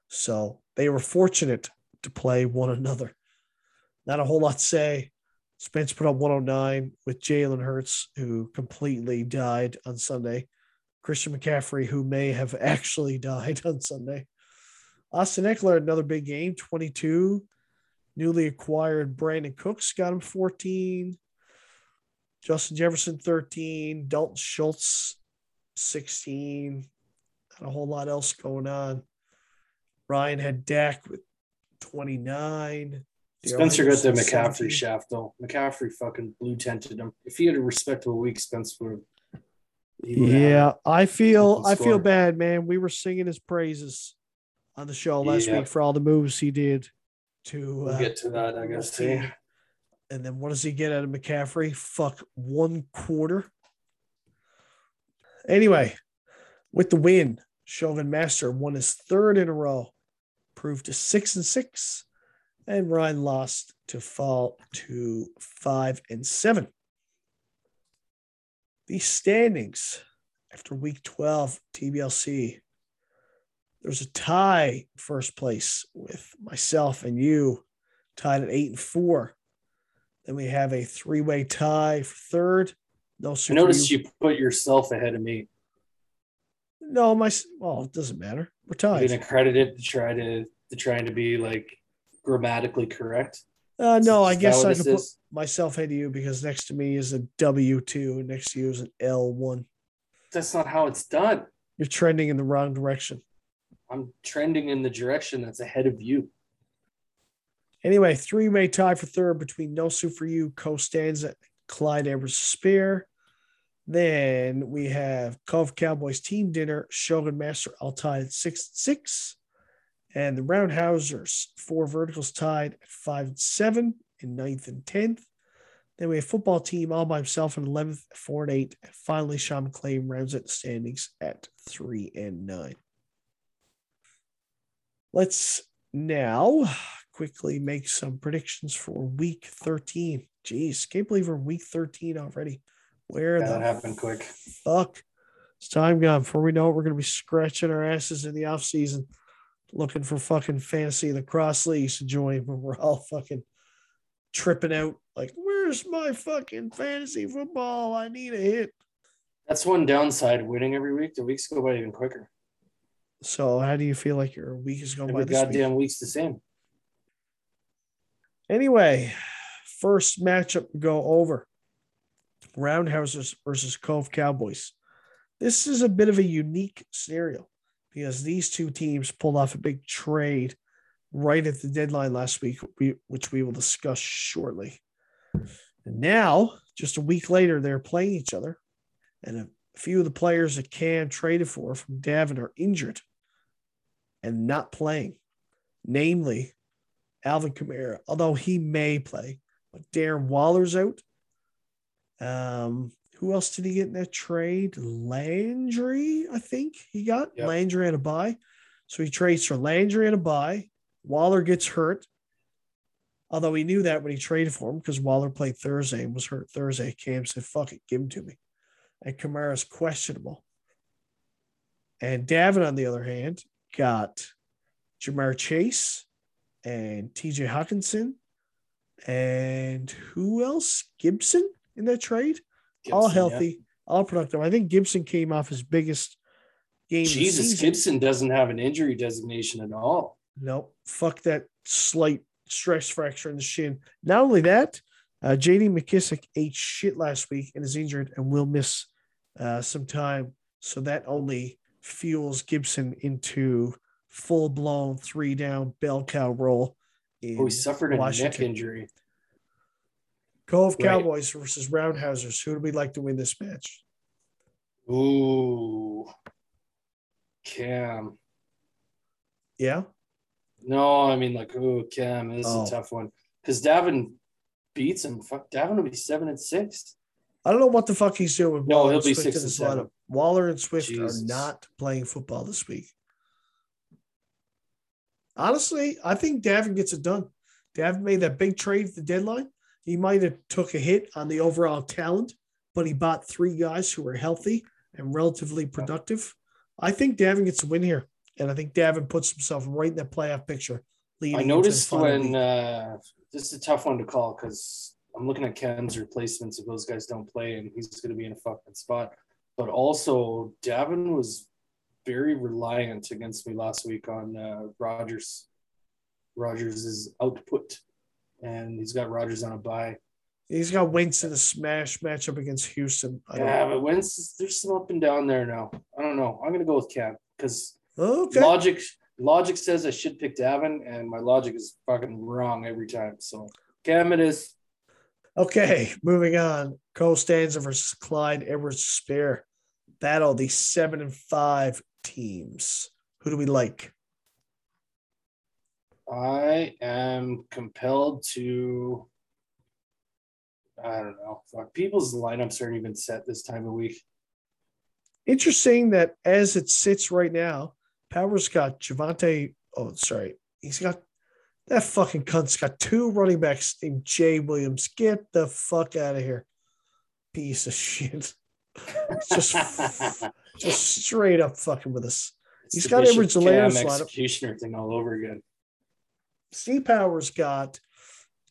So they were fortunate to play one another. Not a whole lot to say. Spence put up 109 with Jalen Hurts, who completely died on Sunday. Christian McCaffrey, who may have actually died on Sunday. Austin Ekeler, another big game, 22. Newly acquired Brandin Cooks got him 14. Justin Jefferson, 13. Dalton Schultz, 16. Not a whole lot else going on. Ryan had Dak with 29. Spencer got the McCaffrey 17. shaft though. McCaffrey fucking blue tented him. If he had a respectable week, Spence would have. he would have- Yeah, I feel I feel bad, man. We were singing his praises on the show last Yeah. week for all the moves he did to We'll uh, get to that, I guess. Too. And then what does he get out of McCaffrey? Fuck one quarter. Anyway, with the win, Shogun Master won his third in a row, proved to six and six, and Ryan lost to fall to five and seven. The standings after week 12 TBLC. There's a tie first place with myself and you tied at eight and four. Then we have a three way tie for third. No, I noticed you. put yourself ahead of me. No, my well, it doesn't matter. We're tied. Being accredited to try to to trying to be like grammatically correct. Uh, no, I guess I could put myself ahead of you because next to me is a W two, and next to you is an L one. That's not how it's done. You're trending in the wrong direction. I'm trending in the direction that's ahead of you. Anyway, three may tie for third between No for You, Costanza, Clyde Edwards Spear. Then we have Cove Cowboys Team Dinner, Shogun Master all tied at six and six. And the Roundhousers, four verticals tied at five and seven in ninth and tenth. Then we have football team all by himself in 11th, four and eight. And finally, Sean McClain rounds out the standings at three and nine. Let's now quickly make some predictions for week 13. Jeez, can't believe we're week 13 already. Where yeah, that happened quick. Fuck. It's time gone. Before we know it, we're gonna be scratching our asses in the off season, looking for fucking fantasy lacrosse leagues to join when we're all fucking tripping out. Like, where's my fucking fantasy football? I need a hit. That's one downside. Winning every week, the weeks go by even quicker. So, how do you feel like your week is going every by? This goddamn week? week's the same. Anyway, first matchup to go over Roundhouses versus Cove Cowboys. This is a bit of a unique scenario because these two teams pulled off a big trade right at the deadline last week, which we will discuss shortly. And now, just a week later, they're playing each other, and a few of the players that Cam traded for from Davin are injured and not playing, namely Alvin Kamara, although he may play. But Darren Waller's out. Um, who else did he get in that trade? Landry, I think he got yep. Landry and a bye. So he trades for Landry and a bye. Waller gets hurt. Although he knew that when he traded for him because Waller played Thursday and was hurt Thursday. Cam said, fuck it, give him to me. And Kamara's questionable. And Davin, on the other hand, got Ja'Marr Chase, and TJ Hockenson. And who else? Gibson in that trade? Gibson, all healthy, yeah. all productive. I think Gibson came off his biggest game. Jesus, Gibson doesn't have an injury designation at all. Nope. Fuck that slight stress fracture in the shin. Not only that, uh, JD McKissic ate shit last week and is injured and will miss uh, some time. So that only fuels Gibson into full blown three down bell cow roll. Oh, he suffered a Washington. neck injury. Cove right. Cowboys versus Roundhousers. Who do we like to win this match? Ooh, Cam. Yeah. No, I mean like, ooh, Cam this oh. is a oh. tough one because Davin beats him. Fuck, Davin will be seven and six. I don't know what the fuck he's doing. no, Waller he'll be six and seven. Waller and Swift Jesus. are not playing football this week. Honestly, I think Davin gets it done. Davin made that big trade at the deadline. He might have took a hit on the overall talent, but he bought three guys who are healthy and relatively productive. I think Davin gets a win here, and I think Davin puts himself right in that playoff picture. I noticed when uh, this is a tough one to call because I'm looking at Ken's replacements if those guys don't play, and he's going to be in a fucking spot. But also, Davin was very reliant against me last week on uh, Rodgers. Rodgers' output, and he's got Rodgers on a bye. He's got Wentz in a smash matchup against Houston. I yeah, but Wentz, there's some up and down there now. I don't know. I'm gonna go with Cam because okay. logic logic says I should pick Davin, and my logic is fucking wrong every time. So Cam it is. Okay, moving on. Costanza versus Clyde Edwards Spear battle the seven and five teams. Who do we like? I am compelled to I don't know. Fuck. People's lineups aren't even set this time of week. Interesting that as it sits right now, Powers got Javonte. Oh, sorry. He's got that fucking cunt's got two running backs named Jay Williams. Get the fuck out of here. Piece of shit. just, just straight up fucking with us. It's He's got Edwards Cam lineup. executioner thing all over again. Steve Powers got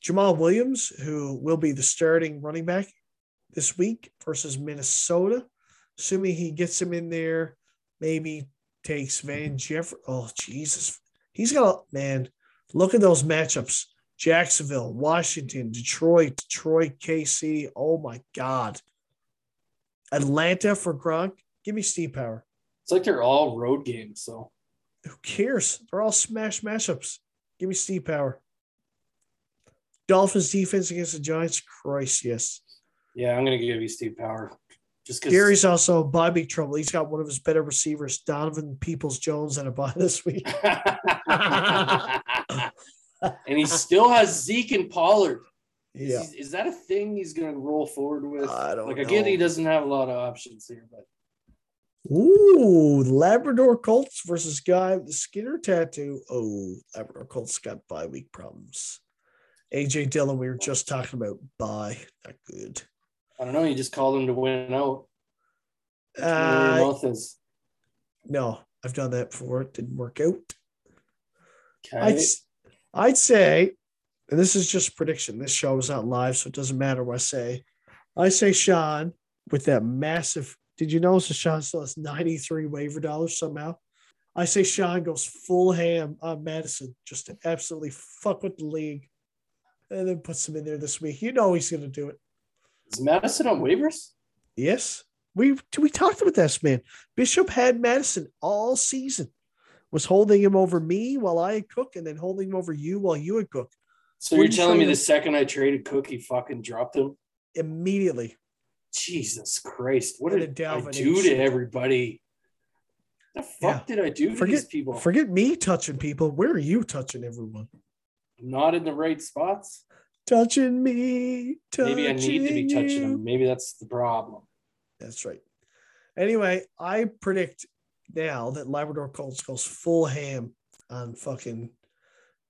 Jamaal Williams, who will be the starting running back this week versus Minnesota. Assuming he gets him in there, maybe takes Van Jefferson. Oh, Jesus. He's got, man, look at those matchups Jacksonville, Washington, Detroit, Detroit, KC. Oh, my God. Atlanta for Gronk. Give me Steve Power. It's like they're all road games. So Who cares? They're all smash matchups. Give me Steve Power. Dolphins defense against the Giants. Christ, yes. yeah, I'm gonna give you Steve Power. Just because Gary's also by big trouble. He's got one of his better receivers, Donovan Peoples Jones, and a bye this week. and he still has Zeke and Pollard. Yeah. Is, is that a thing he's going to roll forward with? I don't like know. again, he doesn't have a lot of options here, but Ooh, Labrador Colts versus guy with the Skinner tattoo. Oh, Labrador Colts got bye week problems. AJ Dillon, we were just talking about bye. Not good. I don't know. You just called him to win out. Uh, no, I've done that before. It didn't work out. Okay. I'd, I'd say, and this is just prediction. This show is not live, so it doesn't matter what I say. I say Sean with that massive. Did you notice that Sean still has 93 waiver dollars somehow? I say Sean goes full ham on Mattison just to absolutely fuck with the league and then puts him in there this week. You know he's going to do it. Is Mattison on waivers? Yes. We we talked about this, man. Bishop had Mattison all season, was holding him over me while I had Cook, and then holding him over you while you had Cook. So you're telling me the second I traded Cook, he fucking dropped him? Immediately. Jesus Christ! What did I do to everybody? The fuck did I do to Forget these people? forget me touching people. Where are you touching everyone? Not in the right spots. Touching me. Touching Maybe I need to be touching them. Maybe that's the problem. That's right. Anyway, I predict now that Labrador Colts goes full ham on fucking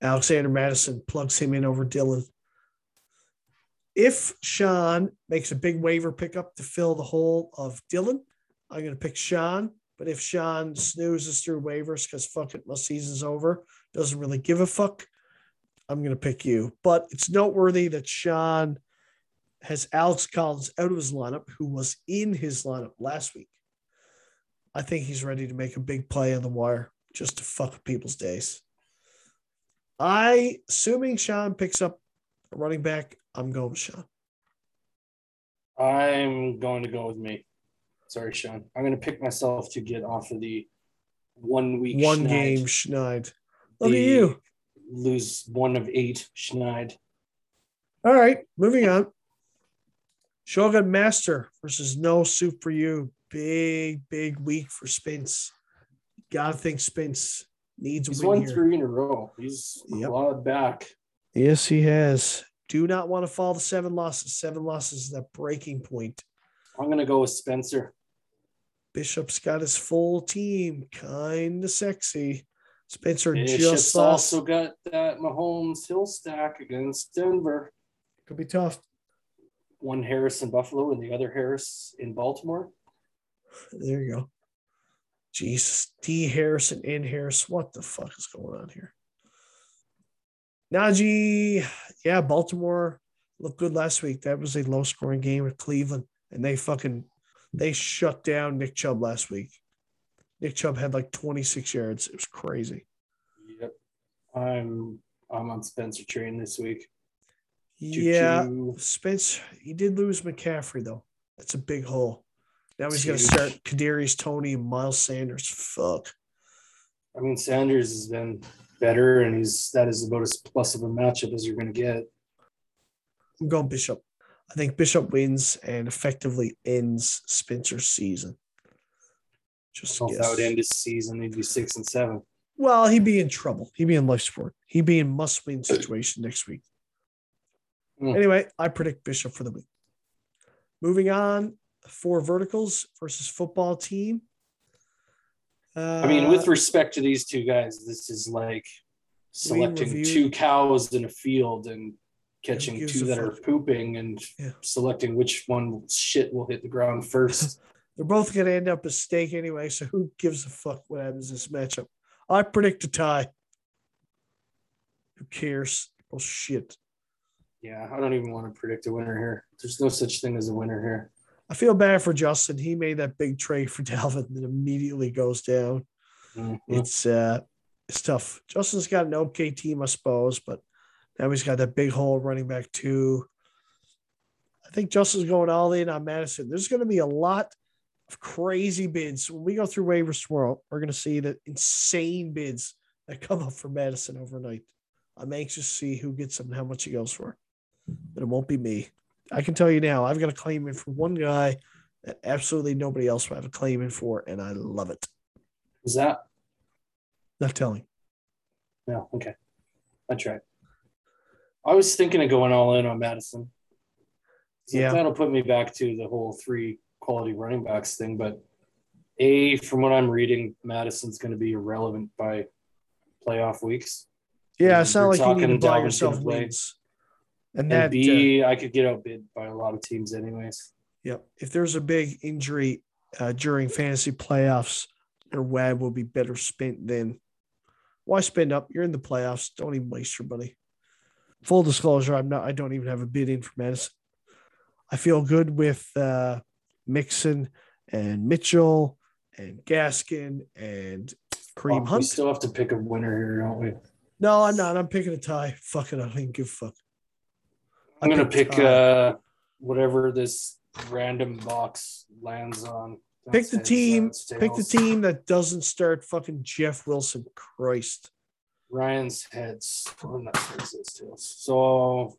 Alexander Mattison, plugs him in over Dillon. If Sean makes a big waiver pickup to fill the hole of Dillon, I'm going to pick Sean. But if Sean snoozes through waivers because fuck it, my season's over, doesn't really give a fuck, I'm going to pick you. But it's noteworthy that Sean has Alex Collins out of his lineup, who was in his lineup last week. I think he's ready to make a big play on the wire just to fuck people's days. I, assuming Sean picks up a running back, I'm going with Sean. I'm going to go with me. Sorry, Sean. I'm going to pick myself to get off of the one week One schneid. game Schneid. Look The at you. Lose one of eight Schneid. All right, moving on. Shogun Master versus No Soup for You. Big, big week for Spence. Gotta think Spence needs He's won here. three in a row. He's Yep. clawed back. Yes, he has. Do not want to fall to seven losses. Seven losses is that breaking point. I'm going to go with Spencer. Bishop's got his full team, kind of sexy. Spencer Bishop's just lost. also got that Mahomes Hill stack against Denver. Could be tough. One Harris in Buffalo and the other Harris in Baltimore. There you go. Jesus, D Harrison in Harris. What the fuck is going on here? Najee, yeah, Baltimore looked good last week. That was a low scoring game with Cleveland, and they fucking they shut down Nick Chubb last week. Nick Chubb had like 26 yards. It was crazy. Yep. I'm I'm on Spencer train this week. Yeah, Choo-choo. Spence, he did lose McCaffrey though. That's a big hole. Now he's going to start Kadarius Toney and Miles Sanders. Fuck. I mean, Sanders has been better, and he's that is about as plus of a matchup as you're going to get. I'm going Bishop. I think Bishop wins and effectively ends Spencer's season. Just So that would end his season, he'd be six and seven. Well, he'd be in trouble. He'd be in life support. He'd be in must win situation next week. Hmm. Anyway, I predict Bishop for the week. Moving on, four verticals versus football team. Uh, I mean, with respect to these two guys, this is like selecting two cows in a field and catching two a that are pooping and Yeah. selecting which one shit will hit the ground first. they're both going to end up as steak anyway. So who gives a fuck what happens in this matchup? I predict a tie. Who cares? Oh shit! yeah, I don't even want to predict a winner here. There's no such thing as a winner here. I feel bad for Justin. He made that big trade for Dalvin that immediately goes down. Mhm. It's uh, it's tough. Justin's got an okay team, I suppose, but now he's got that big hole running back too. I think Justin's going all in on Mattison. There's going to be a lot of crazy bids when we go through waivers tomorrow. We're going to see the insane bids that come up for Mattison overnight. I'm anxious to see who gets them and how much he goes for, but it won't be me. I can tell you now, I've got a claim in for one guy that absolutely nobody else will have a claim in for, and I love it. Is that? Not telling. No, okay. I tried. I was thinking of going all in on Mattison. So Yeah. That'll put me back to the whole three quality running backs thing. But A, from what I'm reading, Mattison's going to be irrelevant by playoff weeks. Yeah, it's not like you need to buy yourself wins. And And that, uh, B, I could get outbid by a lot of teams, anyways. yep. If there's a big injury uh, during fantasy playoffs, your WAB will be better spent than why spend up? You're in the playoffs. Don't even waste your money. Full disclosure, I'm not. I don't even have a bid in for Mattison. I feel good with uh, Mixon and Mitchell and Gaskin and Kareem Fuck, we still have to pick a winner here, don't we? no, I'm not. I'm picking a tie. Fuck it. I don't even give a fuck. I'm going to pick tie. uh, whatever this random box lands on. Pick the team. Pick the team that doesn't start fucking Jeff Wilson. Christ. Ryan's heads. Well, not heads, it's tails. So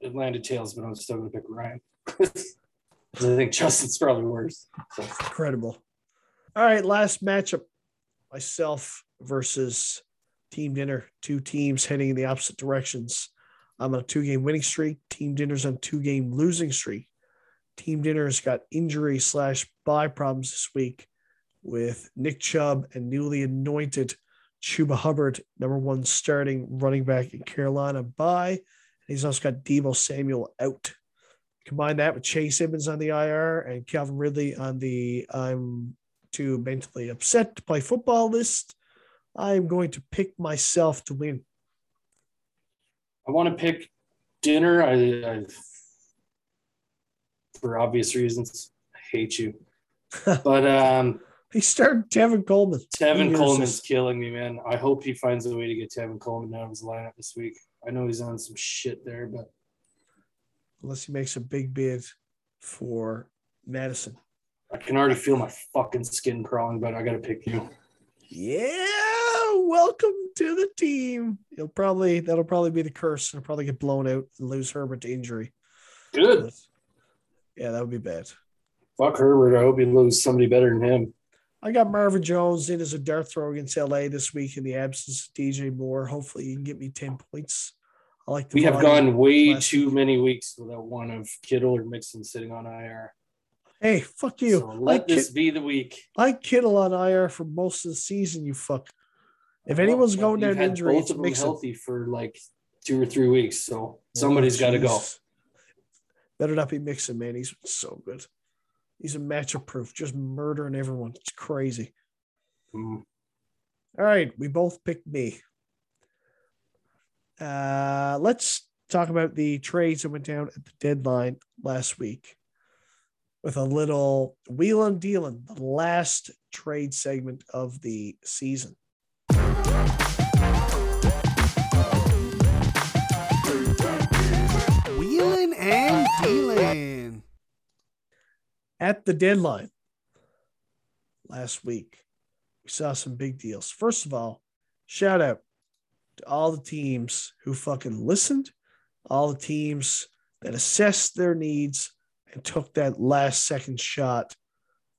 it landed tails, but I'm still going to pick Ryan. I think Justin's probably worse. So, Incredible. All right, last matchup. Myself versus Team Dinner. Two teams heading in the opposite directions. I'm on a two game winning streak. Team Dinner's on two game losing streak. Team Dinner's got injury slash bye problems this week with Nick Chubb and newly anointed Chuba Hubbard, number one starting running back in Carolina, bye. He's also got Deebo Samuel out. Combine that with Chase Edmonds on the IR and Calvin Ridley on the I'm too mentally upset to play football list. I'm going to pick myself to win. I want to pick dinner. I, I, for obvious reasons, I hate you. But um, He started Tevin Coleman. Tevin Coleman's killing me, man. I hope he finds a way to get Tevin Coleman out of his lineup this week. I know he's on some shit there, but unless he makes a big bid for Mattison. I can already feel my fucking skin crawling. But I got to pick you. Yeah, welcome to the team. You'll probably that'll probably be the curse. I'll probably get blown out and lose Herbert to injury. Good. Yeah, that would be bad. Fuck Herbert. I hope he loses somebody better than him. I got Marvin Jones in as a dart throw against LA this week in the absence of DJ Moore. Hopefully, he can get me 10 points. I like the We have gone way too week. many weeks without one of Kittle or Mixon sitting on IR. Hey, fuck you. So let this kid, be the week. I Kittle on IR for most of the season, you fuck. If anyone's Well, going down had injury, both it's of them Mixon. healthy for like two or three weeks, so somebody's Oh, got to go. Better not be Mixon, man. He's so good. He's a matchup proof, just murdering everyone. It's crazy. Mm. All right, we both picked me. Uh, let's talk about the trades that went down at the deadline last week with a little wheeling dealing, the last trade segment of the season. At the deadline last week, we saw some big deals. First of all, shout out to all the teams who fucking listened, all the teams that assessed their needs and took that last second shot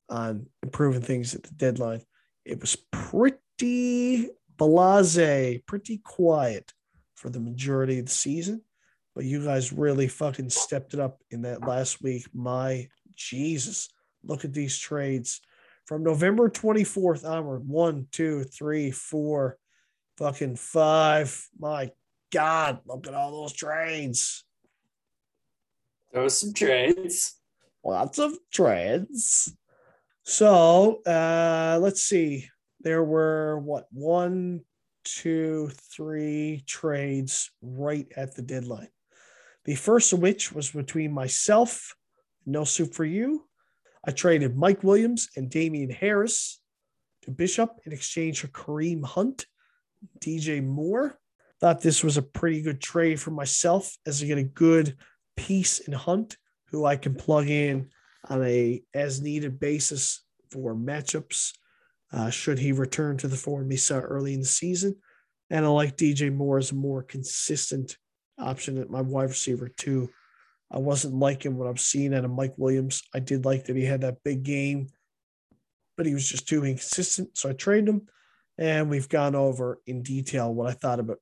on improving things at the deadline. It was pretty blase, pretty quiet for the majority of the season, but you guys really fucking stepped it up in that last week. My Jesus, look at these trades from November 24th onward. One, two, three, four, fucking five. My God, look at all those trades. There was some trades. Lots of trades. So uh let's see. There were what one, two, three trades right at the deadline. The first of which was between myself, No Soup for You. I traded Mike Williams and Damien Harris to Bishop in exchange for Kareem Hunt, DJ Moore. Thought this was a pretty good trade for myself as I get a good piece in Hunt, who I can plug in on a as needed basis for matchups. Uh, should he return to the form we saw early in the season? And I like DJ Moore as a more consistent option at my wide receiver too. I wasn't liking what I'm seeing out of Mike Williams. I did like that he had that big game, but he was just too inconsistent. So I traded him, and we've gone over in detail what I thought about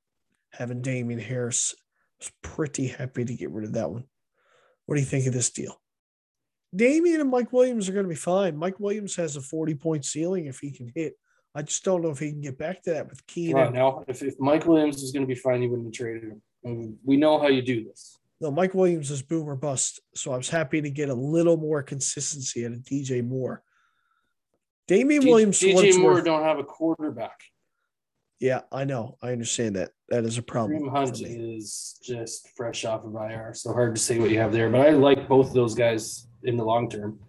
having Damien Harris. I was pretty happy to get rid of that one. What do you think of this deal? Damien and Mike Williams are going to be fine. Mike Williams has a 40 point ceiling if he can hit. I just don't know if he can get back to that with Keenan. now. If, if Mike Williams is going to be fine, you wouldn't have traded him. We know how you do this. No, Mike Williams is boom or bust. So I was happy to get a little more consistency out of DJ Moore. Damien D- Williams, DJ Moore don't have a quarterback. Yeah, I know. I understand that. That is a problem. Kareem Hunt is just fresh off of IR, so hard to say what you have there. But I like both of those guys in the long term.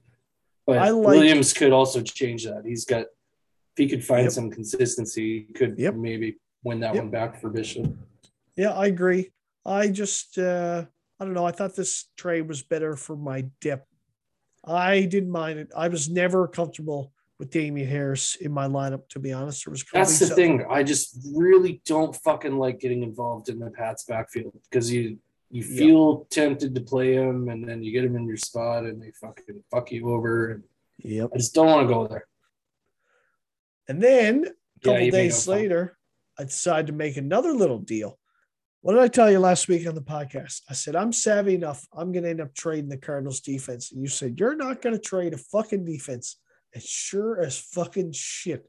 But I like- Williams could also change that. He's got if he could find Yep. some consistency, he could Yep. maybe win that Yep. one back for Bishop. Yeah, I agree. I just, uh, I don't know. I thought this trade was better for my dip. I didn't mind it. I was never comfortable with Damien Harris in my lineup, to be honest. There was That's the thing. I just really don't fucking like getting involved in the Pats backfield because you you Yeah. feel tempted to play him and then you get him in your spot and they fucking fuck you over. And Yep. I just don't want to go there. And then a couple made days later, I decided to make another little deal. What did I tell you last week on the podcast? I said, I'm savvy enough. I'm going to end up trading the Cardinals defense. And you said, You're not going to trade a fucking defense. And sure as fucking shit,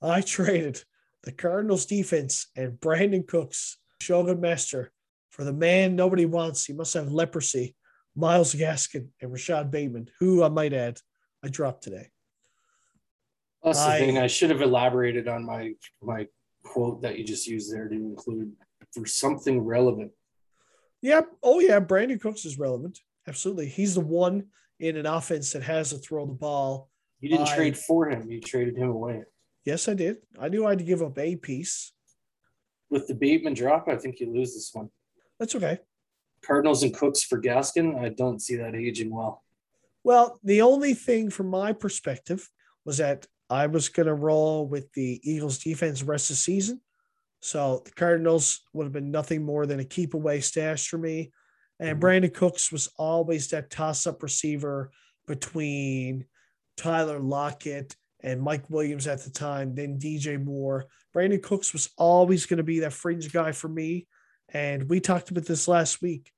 I traded the Cardinals defense and Brandin Cooks, Shogun Master, for the man nobody wants. He must have leprosy, Myles Gaskin, and Rashod Bateman, who I might add, I dropped today. That's the I- thing. I should have elaborated on my my quote that you just used there to include for something relevant. Yeah. Oh, yeah. Brandin Cooks is relevant. Absolutely. He's the one in an offense that has to throw the ball. You didn't trade for him. You traded him away. Yes, I did. I knew I had to give up a piece. With the Bateman drop, I think you lose this one. That's okay. Cardinals and Cooks for Gaskin, I don't see that aging well. Well, the only thing from my perspective was that I was going to roll with the Eagles defense the rest of the season. So the Cardinals would have been nothing more than a keep away stash for me. And Mhm. Brandin Cooks was always that toss up receiver between Tyler Lockett and Mike Williams at the time, then DJ Moore. Brandin Cooks was always going to be that fringe guy for me. And we talked about this last week.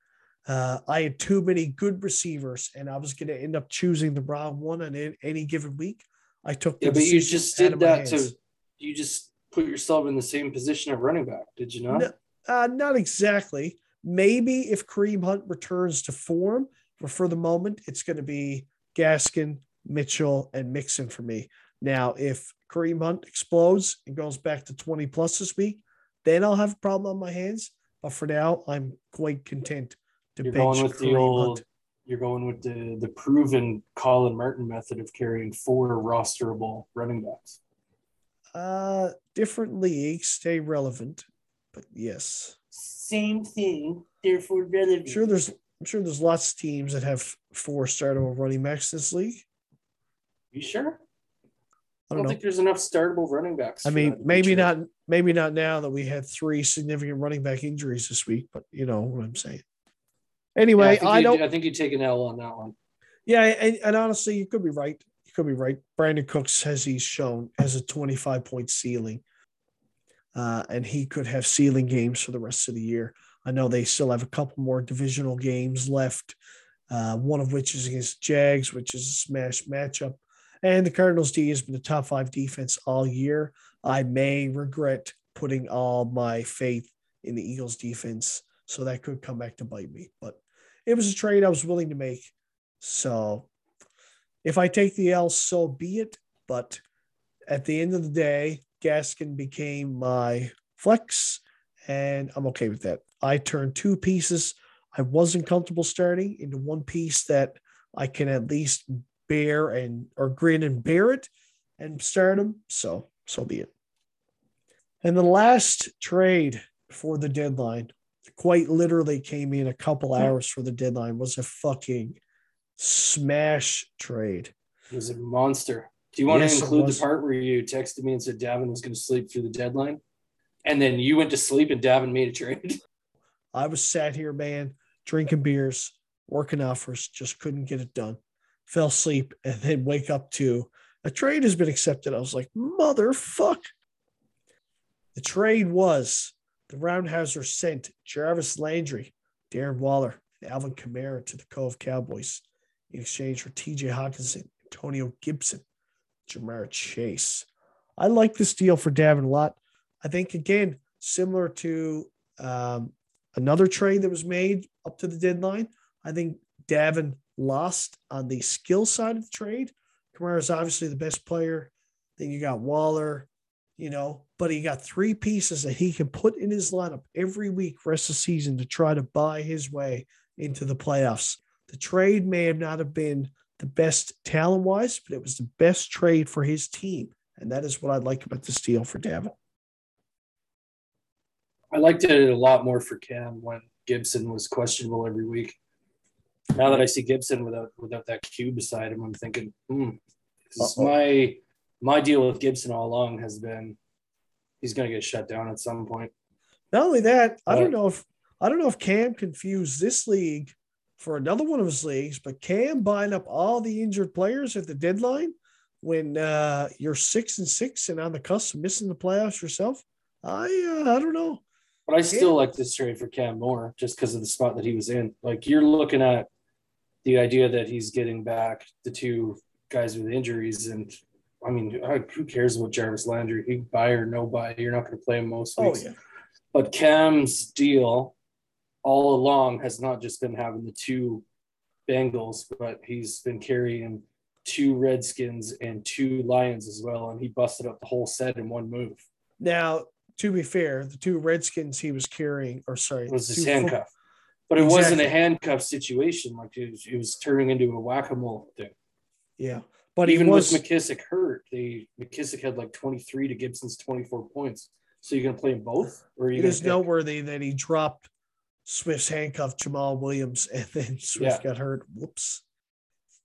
Uh, I had too many good receivers, and I was going to end up choosing the wrong one on any given week. I took Yeah, but you just did that hands. to you just put yourself in the same position of running back, did you not? No. Uh, not exactly. Maybe if Kareem Hunt returns to form, but for the moment, it's going to be Gaskin, Mitchell, and Mixon for me. Now, if Kareem Hunt explodes and goes back to 20 plus this week, then I'll have a problem on my hands. But for now, I'm quite content to You're bench going with the Kareem old Hunt. you're going with the the proven Colin Martin method of carrying four rosterable running backs. Uh, different leagues stay relevant, but yes, Same thing, therefore relevant. I'm sure there's I'm sure there's lots of teams that have four startable running backs in this league. You sure? I I don't don't think there's enough startable running backs. I mean, maybe not, maybe not now that we had three significant running back injuries this week, but you know what I'm saying. Yeah, Anyway, think I you- don't. I think you take an L on that one. Yeah, and, and honestly, you could be right. You could be right. Brandin Cooks has he's shown has a 25 point ceiling, uh, and he could have ceiling games for the rest of the year. I know they still have a couple more divisional games left, uh, one of which is against Jags, which is a smash matchup. And the Cardinals D has been the top five defense all year. I may regret putting all my faith in the Eagles defense. So that could come back to bite me. But it was a trade I was willing to make. So if I take the L, so be it. But at the end of the day, Gaskin became my flex, and I'm okay with that. I turned two pieces I wasn't comfortable starting into one piece that I can at least bear and or grin and bear it and start them. So so be it. And the last trade for the deadline, quite literally came in a couple hours for the deadline, was a fucking smash trade. It was a monster. Do you want Yes, to include the part where you texted me and said Davin was going to sleep through the deadline? And then you went to sleep and Davin made a trade? I was sat here, man, drinking beers, working offers, just couldn't get it done. Fell asleep and then wake up to a trade has been accepted. I was like, motherfuck. The trade was the Roundhouser sent Jarvis Landry, Darren Waller, and Alvin Kamara to the Cove Cowboys in exchange for TJ Hockenson, Antonio Gibson, Ja'Marr Chase. I like this deal for Davin a lot. I think, again, similar to um, another trade that was made up to the deadline. I think Davin lost on the skill side of the trade. Kamara is obviously the best player. Then you got Waller, you know, but he got three pieces that he can put in his lineup every week, rest of the season, to try to buy his way into the playoffs. The trade may have not have been the best talent wise, but it was the best trade for his team. And that is what I like about this deal for Davin. I liked it a lot more for Cam when Gibson was questionable every week. Now that I see Gibson without without that Q beside him, I'm thinking, hmm, my my deal with Gibson all along has been he's going to get shut down at some point. Not only that, I don't know if I don't know if Cam confused this league for another one of his leagues, but Cam buying up all the injured players at the deadline when uh, you're six and six and on the cusp of missing the playoffs yourself. I uh, I don't know. But I still Yeah. like this trade for Cam more just because of the spot that he was in. Like you're looking at the idea that he's getting back the two guys with injuries, and I mean, who cares about Jarvis Landry? He buy or no buy, you're not going to play him most Oh weeks. yeah, But Cam's deal all along has not just been having the two Bengals, but he's been carrying two Redskins and two Lions as well, and he busted up the whole set in one move. Now to be fair, the two Redskins he was carrying, or sorry, It was his fo- handcuff. But it wasn't a handcuff situation. Like it was, it was turning into a whack-a-mole thing. yeah, but Even was with McKissic hurt, they McKissic had like 23 to Gibson's 24 points. So you're gonna play them both, or are you It is pick? noteworthy that he dropped Swift's handcuffed Jamaal Williams, and then Swift Yeah. got hurt. Whoops.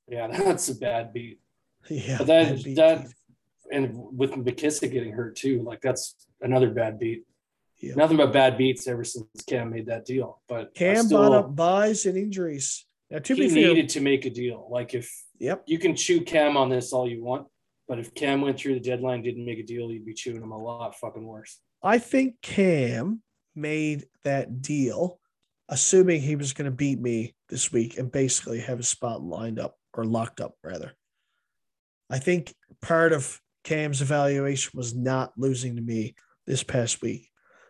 Yeah, that's a bad beat. Yeah, But that beat, that and with McKissic getting hurt too, like that's another bad beat. Yeah. Nothing but bad beats ever since Cam made that deal. But Cam still, bought up buys and injuries. Now, to he be fair, needed to make a deal. Like if yep, you can chew Cam on this all you want, but if Cam went through the deadline, didn't make a deal, you'd be chewing him a lot fucking worse. I think Cam made that deal, assuming he was going to beat me this week and basically have his spot lined up or locked up, rather. I think part of Cam's evaluation was not losing to me this past week.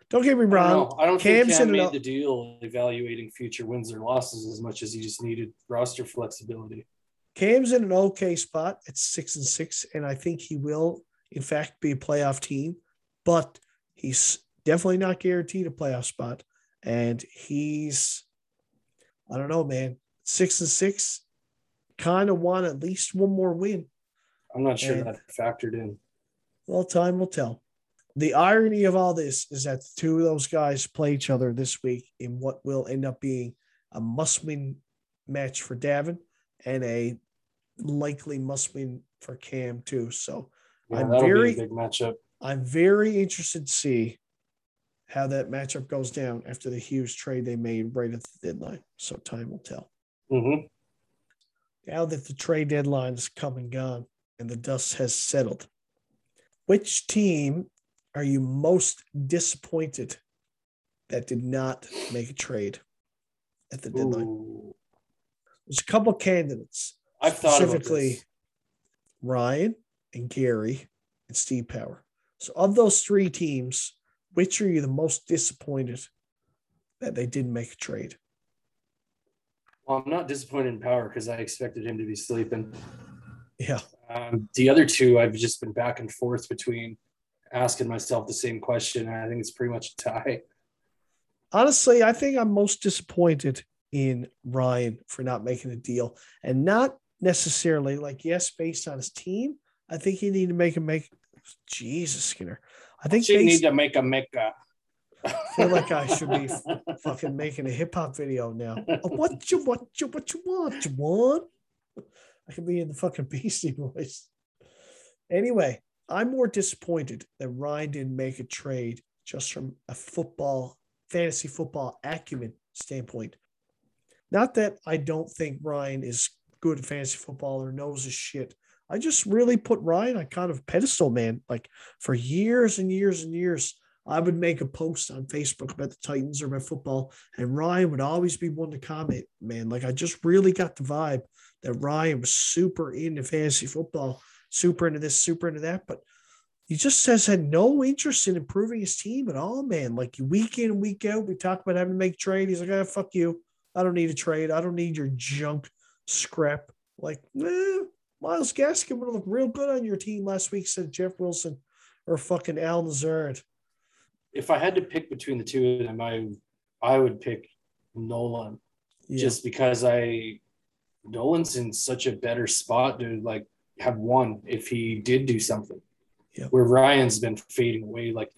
Don't get me I don't, wrong. I don't think Cam's Cam in made the deal evaluating future wins or losses as much as he just needed roster flexibility. Cam's in an okay spot at six and six, and I think he will, in fact, be a playoff team, but he's definitely not guaranteed a playoff spot. And he's, I don't know, man, six and six, kind of want at least one more win. I'm not sure And- that factored in. Well, time will tell. The irony of all this is that the two of those guys play each other this week in what will end up being a must win match for Davin and a likely must win for Cam, too. So Yeah, I'm very- big matchup. I'm very interested to see how that matchup goes down after the huge trade they made right at the deadline. So time will tell. hmm Now that the trade deadline is come and gone and the dust has settled, which team are you most disappointed that did not make a trade at the deadline. Ooh. There's a couple candidates, I've thought specifically. Ryan and Gary and Steve Power. So, of those three teams, which are you the most disappointed that they didn't make a trade? Well, I'm not disappointed in Power because I expected him to be sleeping. Yeah, Um, the other two, I've just been back and forth between asking myself the same question. and I think it's pretty much a tie. honestly, I think I'm most disappointed in Ryan for not making a deal and not necessarily like, yes, based on his team. I think he need to make a make. Jesus, Skinner. I think She need to make a mecca. I feel like I should be fucking making a hip hop video now. Oh, what you what you what you want? You want? I could be in the fucking Beastie Boys. Anyway, I'm more disappointed that Ryan didn't make a trade just from a football, fantasy football acumen standpoint. Not that I don't think Ryan is good at fantasy football or knows his shit. I just really put Ryan on kind of pedestal, man. Like for years and years and years, I would make a post on Facebook about the Titans or about football, and Ryan would always be one to comment, man. Like I just really got the vibe that Ryan was super into fantasy football, super into this, super into that. But he just says had no interest in improving his team at all, man. Like week in and week out, we talk about having to make trade. He's like, ah, fuck you. I don't need a trade. I don't need your junk scrap. Like, eh, Myles Gaskin would have looked real good on your team last week, said Jeff Wilson or fucking Al Nazard. If I had to pick between the two of them, I I would pick Nolan Yeah. just because I Nolan's in such a better spot to like have won if he did do something. Yep. Where Ryan's been fading away. Like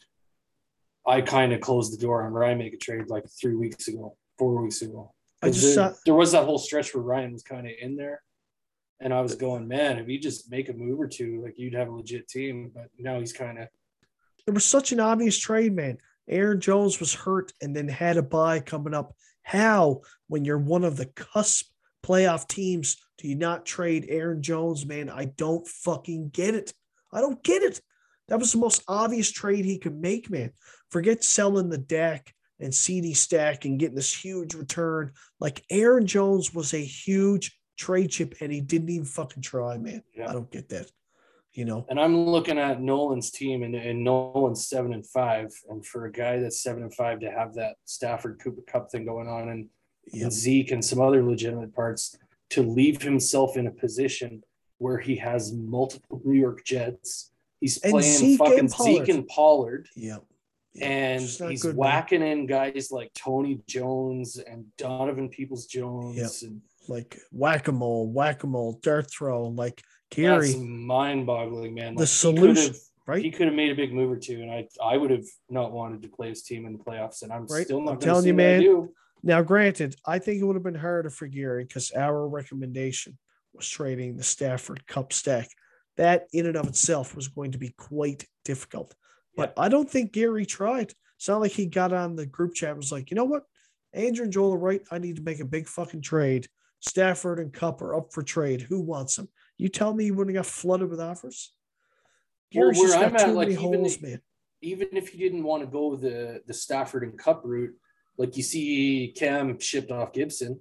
I kind of closed the door on Ryan make a trade like three weeks ago, four weeks ago. I just there, saw there was that whole stretch where Ryan was kind of in there. And I was going, man, if you just make a move or two, like you'd have a legit team. But now he's kind of there was such an obvious trade, man. Aaron Jones was hurt and then had a bye coming up. How, when you're one of the cusp playoff teams, do you not trade Aaron Jones, man? I don't fucking get it. I don't get it. That was the most obvious trade he could make, man. Forget selling the deck and CD stack and getting this huge return. Like Aaron Jones was a huge trade chip and he didn't even fucking try, man. Yeah. I don't get that. You know, And I'm looking at Nolan's team, and, and Nolan's seven and five. And for a guy that's seven and five to have that Stafford Cooper Kupp thing going on, and, yeah, and Zeke and some other legitimate parts, to leave himself in a position where he has multiple New York Jets, he's And playing Zeke fucking and. Zeke and Pollard, yeah. Yeah. and he's good, man. whacking in guys like Tony Jones and Donovan Peoples Jones, Yep. and like whack a mole, whack a mole, dart throw, like that's Gary, mind-boggling, man. the Like, he solution, right? he could have made a big move or two, and I I would have not wanted to play his team in the playoffs, and I'm Right. still I'm not telling telling you, man. man. Now, granted, I think it would have been harder for Gary because our recommendation was trading the Stafford Kupp stack. That in and of itself was going to be quite difficult. But I don't think Gary tried. It's not like he got on the group chat and was like, you know what? Andrew and Joel are right. I need to make a big fucking trade. Stafford and Kupp are up for trade. Who wants them? You tell me you wouldn't have got flooded with offers? Well, where I'm at, like, even holes, if- man. Even if you didn't want to go the the Stafford and Kupp route, like you see Cam shipped off Gibson,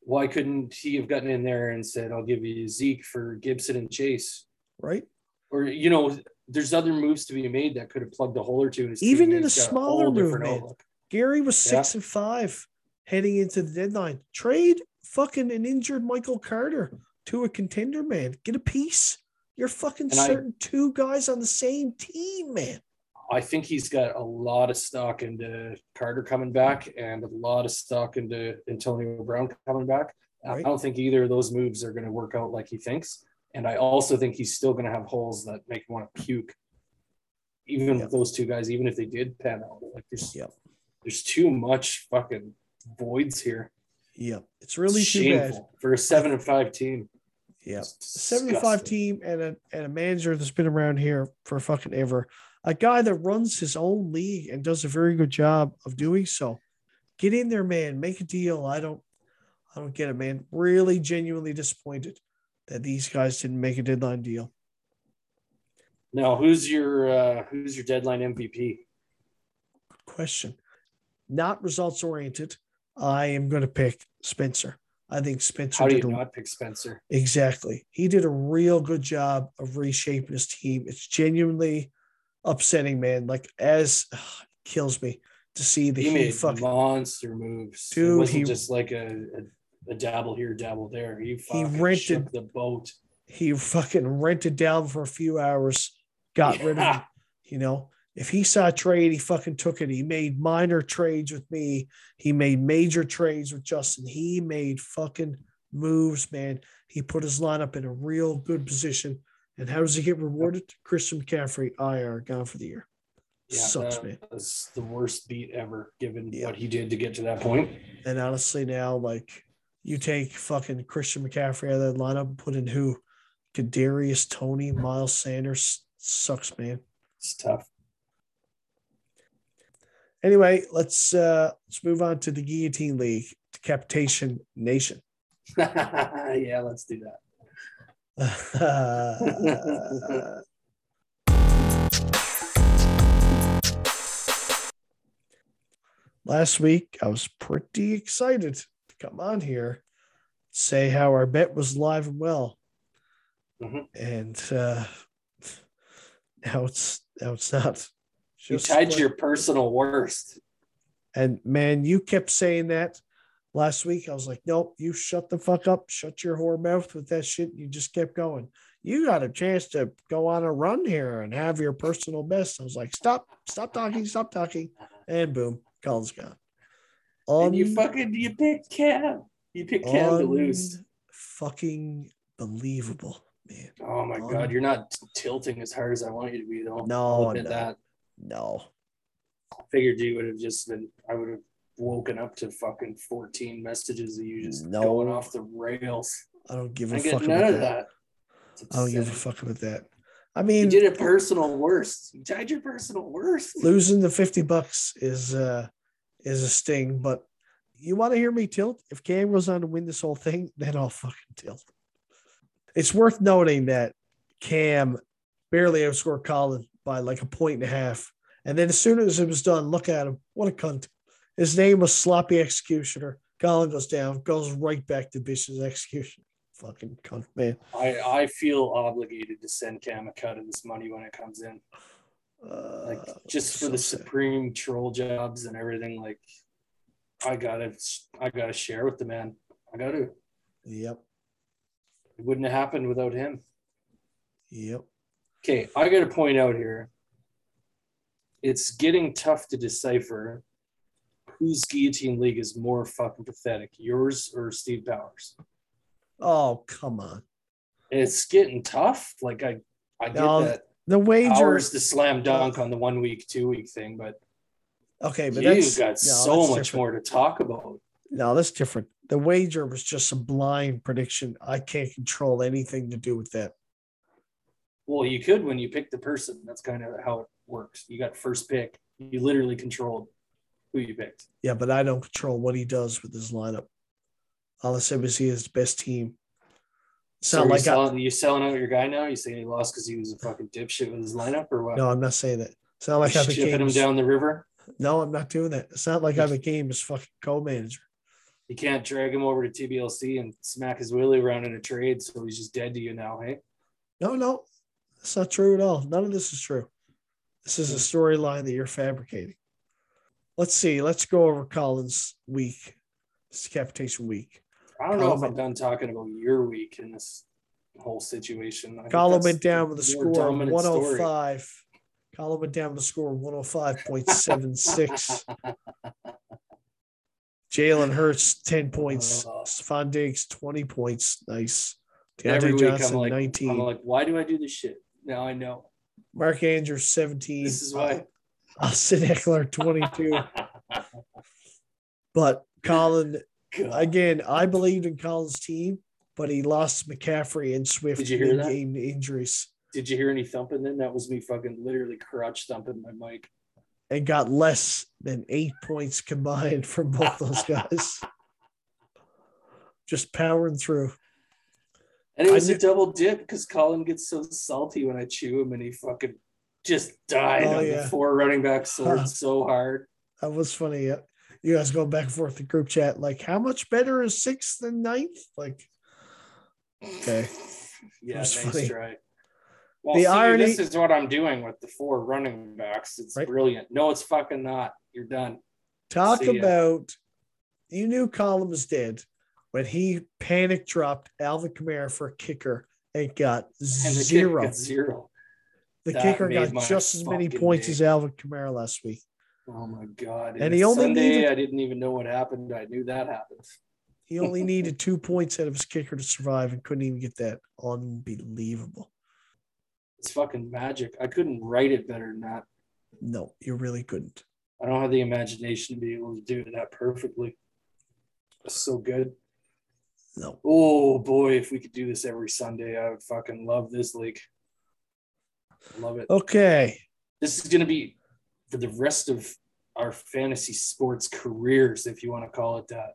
why couldn't he have gotten in there and said, "I'll give you Zeke for Gibson and Chase"? Right? Or you know, there's other moves to be made that could have plugged a hole or two in his Even in a smaller move. Gary was Yeah. six and five heading into the deadline. Trade fucking an injured Michael Carter to a contender, man. Get a piece. You're fucking And I- certain two guys on the same team, man. I think he's got a lot of stock into Carter coming back and a lot of stock into Antonio Brown coming back. I don't think either of those moves are going to work out like he thinks. And I also think he's still going to have holes that make him want to puke. Even with those two guys, even if they did pan out, like there's Yep. there's too much fucking voids here. Yep. It's really It's too bad. for a seven and five team. Yeah. It's Seven and five team and a and a manager that's been around here for fucking ever. A guy that runs his own league and does a very good job of doing so. Get in there, man. Make a deal. I don't I don't get it, man. Really genuinely disappointed that these guys didn't make a deadline deal. Now, who's your uh, who's your deadline MVP? Good question. not results oriented, I am going to pick Spencer. I think Spencer How do you did a, not pick Spencer? exactly. He did a real good job of reshaping his team. It's genuinely upsetting, man. Like as ugh, kills me to see the He made fucking monster moves. Dude, it wasn't he- just like a, a, a dabble here, dabble there. He, fucking rented- the boat. he fucking rented down for a few hours, got rid of him. You know, if he saw a trade, he fucking took it. He made minor trades with me. He made major trades with Justin. He made fucking moves, man. He put his lineup in a real good position. And how does he get rewarded? Christian McCaffrey, IR, gone for the year. Yeah, Sucks, that man. was the worst beat ever, given Yeah. what he did to get to that point. And honestly, now, like, you take fucking Christian McCaffrey out of that lineup, put in who? Kadarius, Toney, Miles Sanders. Sucks, man. It's tough. Anyway, let's uh let's move on to the Guillotine League, Decapitation Nation. yeah, let's do that. Last week, I was pretty excited to come on here, say how our bet was live and well, Mhm. and uh, now it's now it's not. You Just tied like- your personal worst. And man, you kept saying that last week. I was like, nope, you shut the fuck up, shut your whore mouth with that shit. You just kept going. You got a chance to go on a run here and have your personal best. I was like, stop, stop talking, stop talking. And boom, Colin's gone. and you Un- fucking you picked Cam. You picked Cam to lose. Fucking believable, man. Oh my un- god, you're not tilting as hard as I want you to be though. No, no. that. No. I figured you would have just been I would have woken up to fucking 14 messages of you just No. going off the rails. I don't give a I fuck about of that. that. I don't give a fuck about that. I mean, You did a personal worst. You tied your personal worst. losing the 50 bucks is uh is a sting but you want to hear me tilt if cam goes on to win this whole thing then i'll fucking tilt it's worth noting that cam barely outscored colin by like a point and a half and then as soon as it was done look at him what a cunt his name was sloppy executioner colin goes down goes right back to vicious execution fucking cunt man I, I feel obligated to send Cam a cut of this money when it comes in. Uh, Like just for so the sad. supreme troll jobs and everything. Like I gotta I gotta share with the man. I gotta. yep It wouldn't have happened without him. yep Okay, I got to point out here. It's getting tough to decipher whose guillotine league is more fucking pathetic, yours or Steve Powers. oh come on It's getting tough. Like I, I get No, that the wager Powers the slam dunk on the one week, two week thing, but Okay, but you that's got no, so much different. more to talk about. No, that's different. The wager was just a blind prediction. I can't control anything to do with that. Well, you could when you pick the person. That's kind of how it works. You got first pick. You literally controlled who you picked. Yeah, but I don't control what he does with his lineup. All I said was he is the best team. It's So not you, like I, selling, you selling out your guy now? You saying he lost because he was a fucking dipshit with his lineup or what? no, I'm not saying that. It's not like I'm Shipping became him down the river. No, I'm not doing that. It's not like I became his fucking co-manager. You can't drag him over to TBLC and smack his willy around in a trade, so he's just dead to you now, hey? No, no, that's not true at all. None of this is true. This is a storyline that you're fabricating. Let's see. Let's go over Collins' week. It's decapitation week. I don't know if I'm done talking about your week in this whole situation. I oh Colin went down with a score of dominant story. 105. Colin went down with a score of 105.76. Jalen Hurts, 10 points. Oh. Stefon Diggs, 20 points. Nice. Week Johnson, I'm like, 19. I'm like, why do I do this shit? Now I know. Mark Andrews, 17. This is why. Uh, Austin Ekeler, 22. but Colin, God. again, I believed in Colin's team, but he lost McCaffrey and Swift Did you hear that? game injuries Did you hear any thumping then? That was me fucking literally crotch thumping my mic. and got less than eight points combined from both those guys. Just powering through. And it was knew- a double dip because Colin gets so salty when I chew him and he fucking just died Oh, on yeah. the four running back sword Huh. so hard. That was funny. You guys go back and forth in group chat, like how much better is sixth than ninth? Like, okay. Yeah, funny. try. Well, The see, irony- this is what I'm doing with the four running backs. It's Right. brilliant. No, it's fucking not. You're done. Talk about you knew Colin was dead when he panic dropped Alvin Kamara for a kicker and got And zero. kick got zero. the that kicker got just as many points day. as Alvin Kamara last week. Oh my god! And he only Sunday, needed- I didn't even know what happened. I knew that happened. He only needed two points out of his kicker to survive and couldn't even get that. Unbelievable. It's fucking magic. I couldn't write it better than that. No, you really couldn't. I don't have the imagination to be able to do that perfectly. It's so good. No. Oh boy, if we could do this every Sunday, I would fucking love this league. Love it. Okay. This is gonna be for the rest of our fantasy sports careers, if you want to call it that.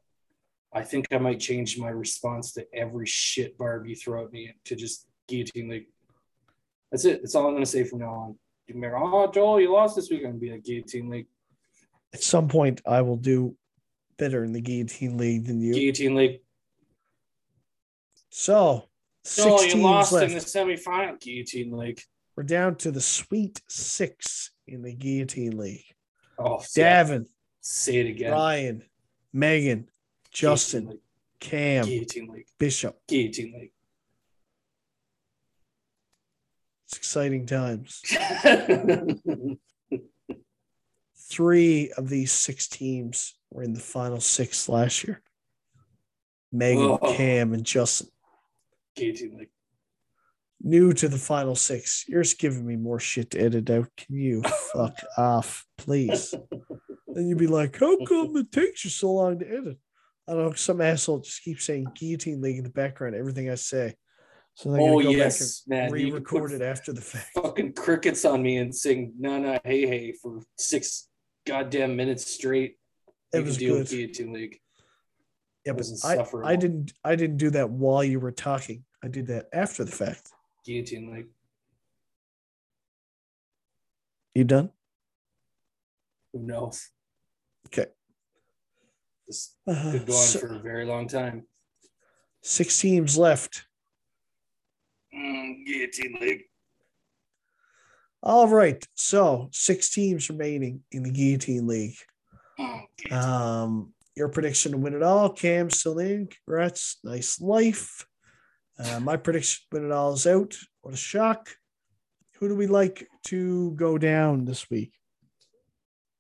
I think I might change my response to every shit barb you throw at me to just guillotine league. That's it. That's all I'm gonna say from now on. You remember, oh Joel, you lost this week. I'm gonna be like guillotine league. At some point, I will do better in the guillotine league than you. Guillotine league. So, six you lost left. in the semifinal. Guillotine league. We're down to the sweet six in the guillotine league. Oh. Davin, Say it again. Ryan, Megan, Justin, Guillotine Cam, league. Guillotine league. Bishop. Guillotine It's exciting times. Three of these six teams were in the final six last year. Megan, Whoa. Cam, and Justin. League. New to the final six. You're just giving me more shit to edit out. Can you fuck off, please? Then you'd be like, how come it takes you so long to edit? I don't know. Some asshole just keeps saying guillotine league in the background, everything I say. So they're Oh gonna go yes, back and can re-record it after the fact. Fucking crickets on me and sing "Na Na Hey Hey" for six goddamn minutes straight. It You was deal with good. Guillotine league. Yeah, but I. I didn't I didn't do that while you were talking. I did that after the fact. Guillotine league. You done? Who knows? Okay. This Uh, could go on so- for a very long time. six teams left. Mm, guillotine league. All right. So six teams remaining in the guillotine league. Guillotine. Um, your prediction to win it all. Cam in. Congrats. Nice life. Uh, my prediction win it all is out. What a shock. Who do we like to go down this week?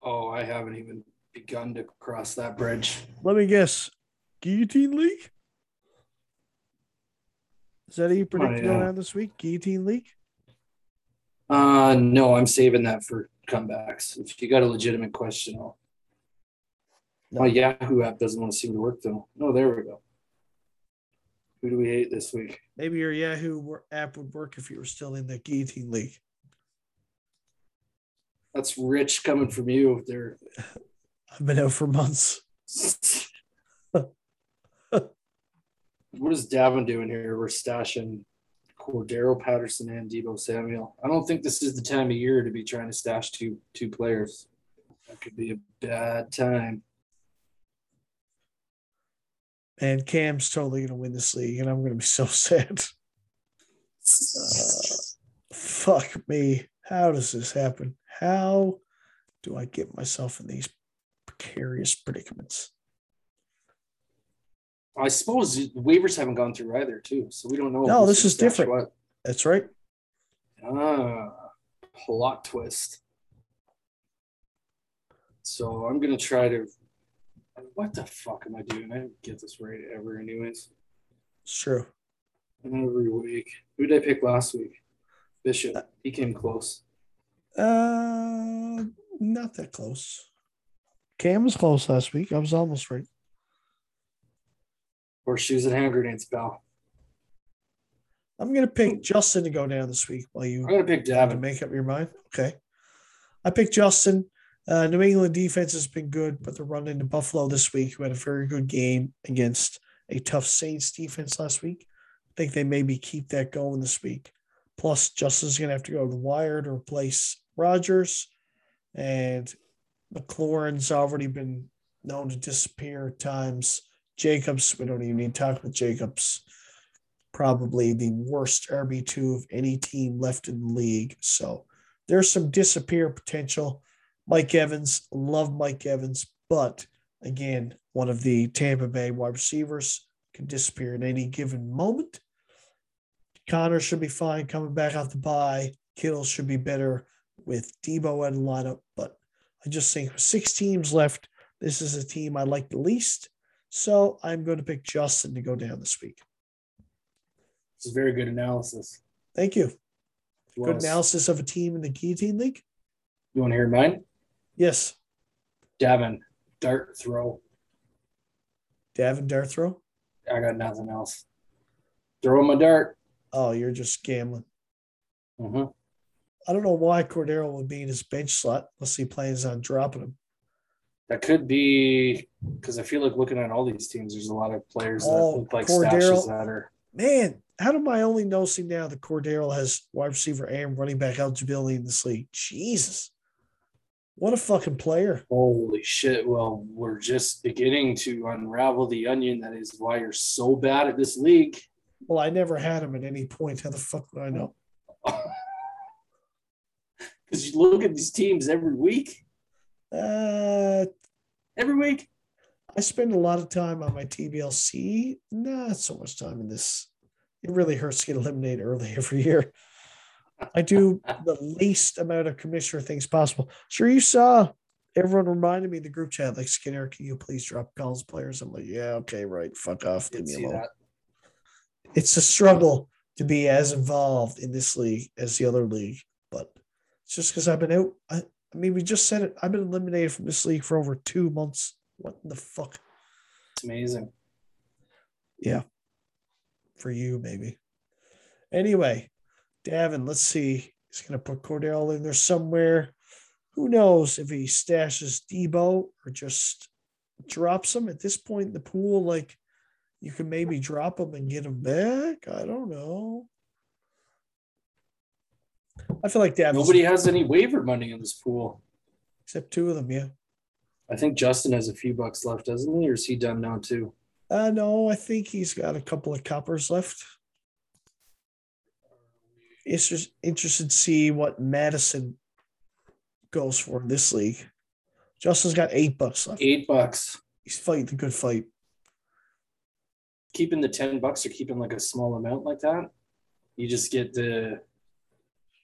oh, I haven't even begun to cross that bridge. Let me guess. Guillotine League? Is that who you predict to down this week? Guillotine League? Uh, no, I'm saving that for comebacks. If you got a legitimate question, I'll. No. My Yahoo app doesn't want to seem to work though. No, there we go. Who do we hate this week? Maybe your Yahoo app would work if you were still in the Guillotine League. That's rich coming from you. There. I've been out for months. what is Davin doing here? We're stashing Cordarrelle Patterson and Deebo Samuel. I don't think this is the time of year to be trying to stash two two players. That could be a bad time. And Cam's totally going to win this league, and I'm going to be so sad. Uh, fuck me. How does this happen? How do I get myself in these precarious predicaments? I suppose waivers haven't gone through either, too. So we don't know. No, this is different. What. That's right. Ah, plot twist. So I'm gonna try to. What the fuck am I doing? I don't get this right ever, anyways. It's true. And Every week. Who did I pick last week? Bishop. He came close. Uh, not that close. Cam was close last week. I was almost right. Or Horseshoes and hand grenades, pal. I'm gonna pick Justin to go down this week while you I'm gonna pick Davin. make up your mind. Okay. I picked Justin. Uh, New England defense has been good, but they're running into Buffalo this week, who had a very good game against a tough Saints defense last week. I think they maybe keep that going this week. Plus, Justin's going to have to go to wire to replace Rodgers, and McLaurin's already been known to disappear at times. Jacobs, we don't even need to talk about Jacobs. Probably the worst RB2 of any team left in the league. So there's some disappear potential. Mike Evans, love Mike Evans, but again, one of the Tampa Bay wide receivers can disappear at any given moment. Connor should be fine coming back off the bye. Kittle should be better with Deebo in the lineup, but I just think with six teams left, this is a team I like the least. So I'm going to pick Justin to go down this week. This is very good analysis. Thank you. Good analysis of a team in the Guillotine League. You want to hear mine? Yes. Davin, dart throw. Devin, Davin Darthrow. I got nothing else. Throw him a dart. Oh, you're just gambling. hmm I don't know why Cordarrelle would be in his bench slot unless he plans on dropping him. That could be because I feel like looking at all these teams, there's a lot of players that Oh, look like Cordarrelle. stashes that are. Man, how am I only noticing now that Cordarrelle has wide receiver and running back eligibility in this league? Jesus. What a fucking player. Holy shit. Well, we're just beginning to unravel the onion. That is why you're so bad at this league. Well, I never had him at any point. How the fuck would I know? Because you look at these teams every week. Uh, Every week. I spend a lot of time on my TBLC. Not so much time in this. It really hurts to get eliminated early every year. I do the least amount of commissioner things possible. Sure, you saw everyone reminded me in the group chat, like Skinner, can you please drop Collins players? I'm like, yeah, okay, right. Fuck off. Leave Didn't me alone. that. It's a struggle to be as involved in this league as the other league, but it's just because I've been out. I, I mean, we just said it. I've been eliminated from this league for over two months. What in the fuck? It's amazing. Yeah. For you, maybe. Anyway, Davin, let's see. He's going to put Cordell in there somewhere. Who knows if he stashes Deebo or just drops him at this point in the pool? Like, you can maybe drop him and get him back. I don't know. I feel like Davin's Nobody has any waiver money in this pool. except two of them. Yeah. I think Justin has a few bucks left, doesn't he? Or is he done now too? Uh, no, I think he's got a couple of coppers left. Interested to see what Mattison goes for in this league. Justin's got eight bucks left. Eight bucks. He's fighting the good fight. Keeping the 10 bucks or keeping like a small amount like that, you just get the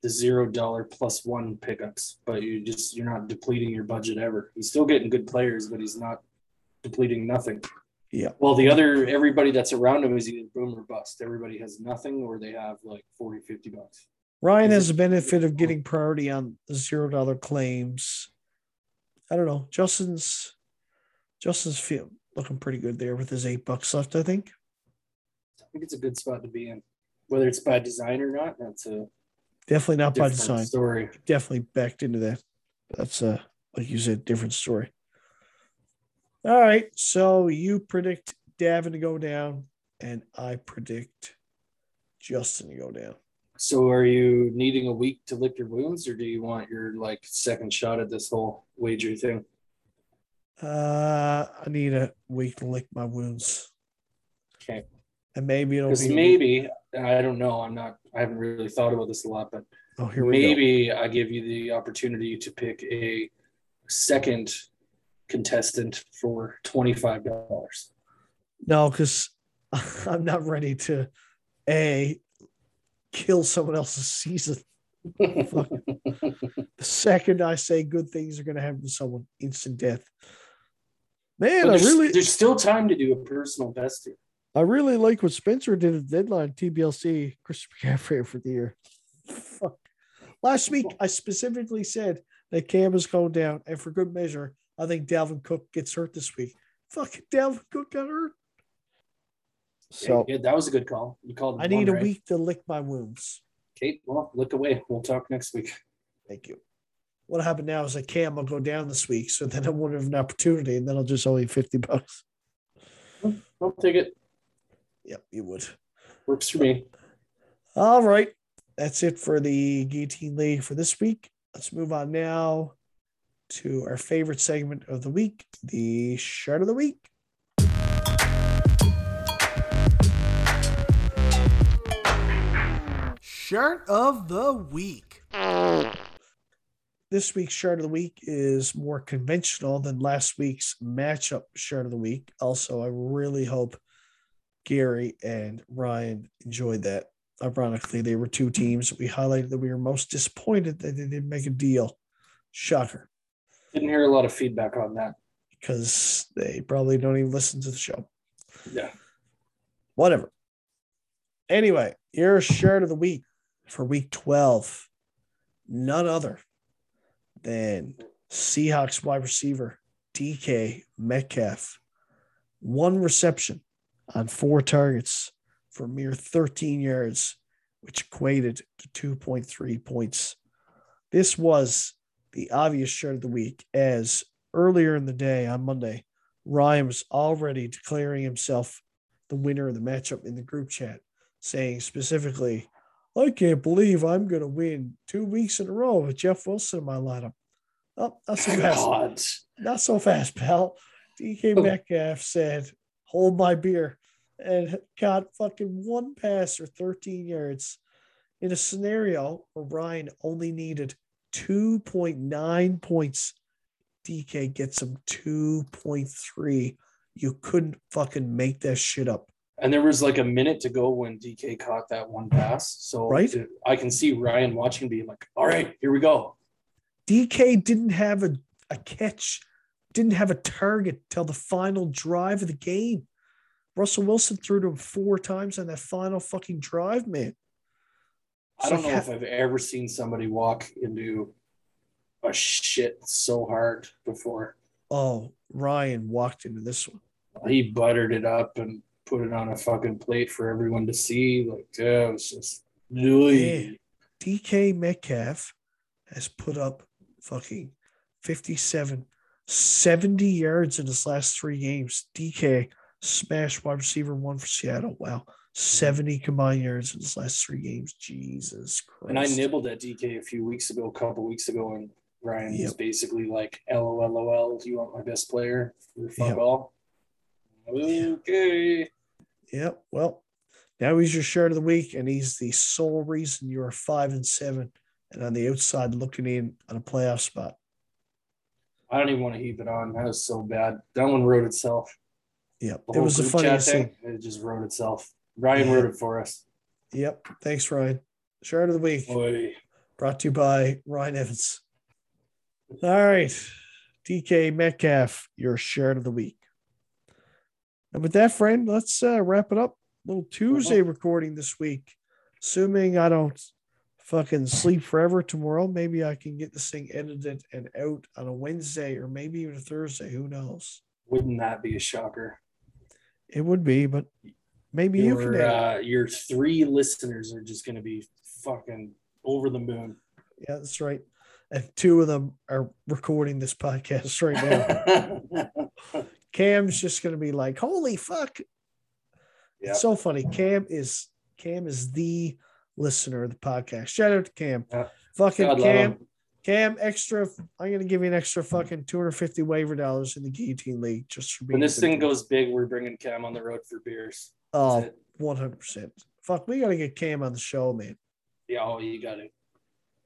the zero dollar plus one pickups, but you just you're not depleting your budget ever. He's still getting good players, but he's not depleting nothing. Yeah. Well, the other everybody that's around him is either boom or bust. Everybody has nothing or they have like 40, 50 bucks. Ryan has the benefit of getting priority on the zero dollar claims. I don't know. Justin's Justin's feel looking pretty good there with his eight bucks left, I think. I think it's a good spot to be in. Whether it's by design or not, that's a Definitely not by design. story. definitely backed into that. That's a like you said, different story. All right. So you predict Davin to go down, and I predict Justin to go down. So are you needing a week to lick your wounds or do you want your like second shot at this whole wager thing? Uh I need a week to lick my wounds. Okay. And maybe it'll be maybe I don't know. I'm not I haven't really thought about this a lot, but oh here we go. maybe I give you the opportunity to pick a second contestant for twenty five dollars. No, because I'm not ready to a kill someone else's season. The second I say good things are going to happen to someone, instant death. Man, I really, there's still time to do a personal best here. I really like what Spencer did at the deadline. TBLC, Christopher McCaffrey for the year. Fuck. Last week, I specifically said that Cam is going down, and for good measure, I think Dalvin Cook gets hurt this week. Fuck, Dalvin Cook got hurt. So yeah, that was a good call. You called. I one need a right. week to lick my wounds. Kate, well, look away. We'll talk next week. Thank you. What happened now is that Cam will go down this week, so then I won't have an opportunity, and then I'll just owe you fifty bucks. I'll take it. Yep, you would. Works for me. All right. That's it for the Guillotine League for this week. Let's move on now to our favorite segment of the week, the shart of the week. Shart of the week. This week's shart of the week is more conventional than last week's matchup shart of the week. Also, I really hope Gary and Ryan enjoyed that. Ironically, they were two teams. We highlighted that we were most disappointed that they didn't make a deal. Shocker, Didn't hear a lot of feedback on that. because they probably don't even listen to the show. Yeah. Whatever. Anyway, your shart of the week for week 12. None other than Seahawks wide receiver DK Metcalf. One reception on four targets for mere 13 yards, which equated to 2.3 points. This was the obvious shart of the week, as earlier in the day on Monday, Ryan was already declaring himself the winner of the matchup in the group chat, saying specifically, I can't believe I'm going to win two weeks in a row with Jeff Wilson in my lineup. Oh, not so fast. God. Not so fast, pal. DK Oh. Metcalf said, hold my beer, and got fucking one pass or 13 yards in a scenario where Ryan only needed 2.9 points. DK gets him 2.3. You couldn't fucking make that shit up. And there was like a minute to go when DK caught that one pass. So Right. I can see Ryan watching, being like, "All right, here we go." DK didn't have a, a catch, didn't have a target till the final drive of the game. Russell Wilson threw to him four times on that final fucking drive, man. I don't know if I've ever seen somebody walk into a shit so hard before. Oh, Ryan walked into this one. He buttered it up and put it on a fucking plate for everyone to see. Like, yeah, it was just. Yeah. DK Metcalf has put up fucking 57, 70 yards in his last three games. DK smashed wide receiver one for Seattle. Wow. 70 combined yards in his last three games. Jesus Christ. And I nibbled at DK a few weeks ago, a couple weeks ago, and Ryan was basically like, "LOLOL, do you want my best player for fuck Yep. all?" Okay. Yep. Well, now he's your shart of the week, and he's the sole reason you're five and seven and on the outside looking in on a playoff spot. I don't even want to heap it on. That was so bad. That one wrote itself. Yep. It was the group chat funniest thing, thing. It just wrote itself. Ryan wrote it for us. Yep. Thanks, Ryan. Shart of the week. Boy. brought to you by Ryan Evans. All right, DK Metcalf, your shart of the week. And with that, friend, let's uh, wrap it up. little Tuesday recording this week. Assuming I don't fucking sleep forever tomorrow, maybe I can get this thing edited and out on a Wednesday or maybe even a Thursday. Who knows? Wouldn't that be a shocker? It would be, but maybe you can. Your, uh, your three listeners are just going to be fucking over the moon. yeah, that's right. And two of them are recording this podcast right now. Cam's just gonna be like, "Holy fuck!" Yeah. It's so funny. Cam is Cam is the listener of the podcast. Shout out to Cam. Yeah. Fucking God Cam. Cam, extra. I'm gonna give you an extra fucking 250 waiver dollars in the guillotine league just for being. When this thing goes big, we're bringing Cam on the road for beers. Oh, 100 percent. Fuck, we gotta get Cam on the show, man. Yeah, oh, you got it.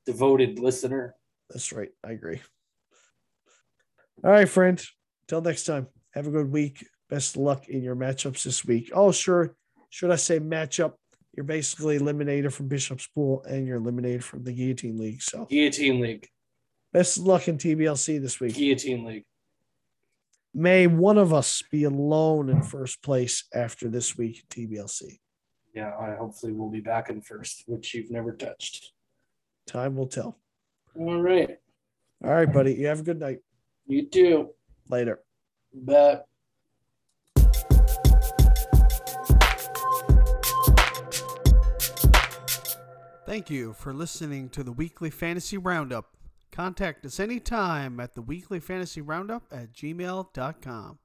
Devoted listener. That's right. I agree. All right, friend. Till next time. Have a good week. Best of luck in your matchups this week. Oh, sure. Should I say matchup? You're basically eliminated from Bishop's Pool and you're eliminated from the Guillotine League. So Guillotine League. best of luck in TBLC this week. Guillotine League. May one of us be alone in first place after this week in TBLC. Yeah, I hopefully we'll be back in first, which you've never touched. Time will tell. All right. All right, buddy. You have a good night. You too. Later. Bet. Thank you for listening to the Weekly Fantasy Roundup. Contact us anytime at the Weekly Fantasy Roundup at gmail.com.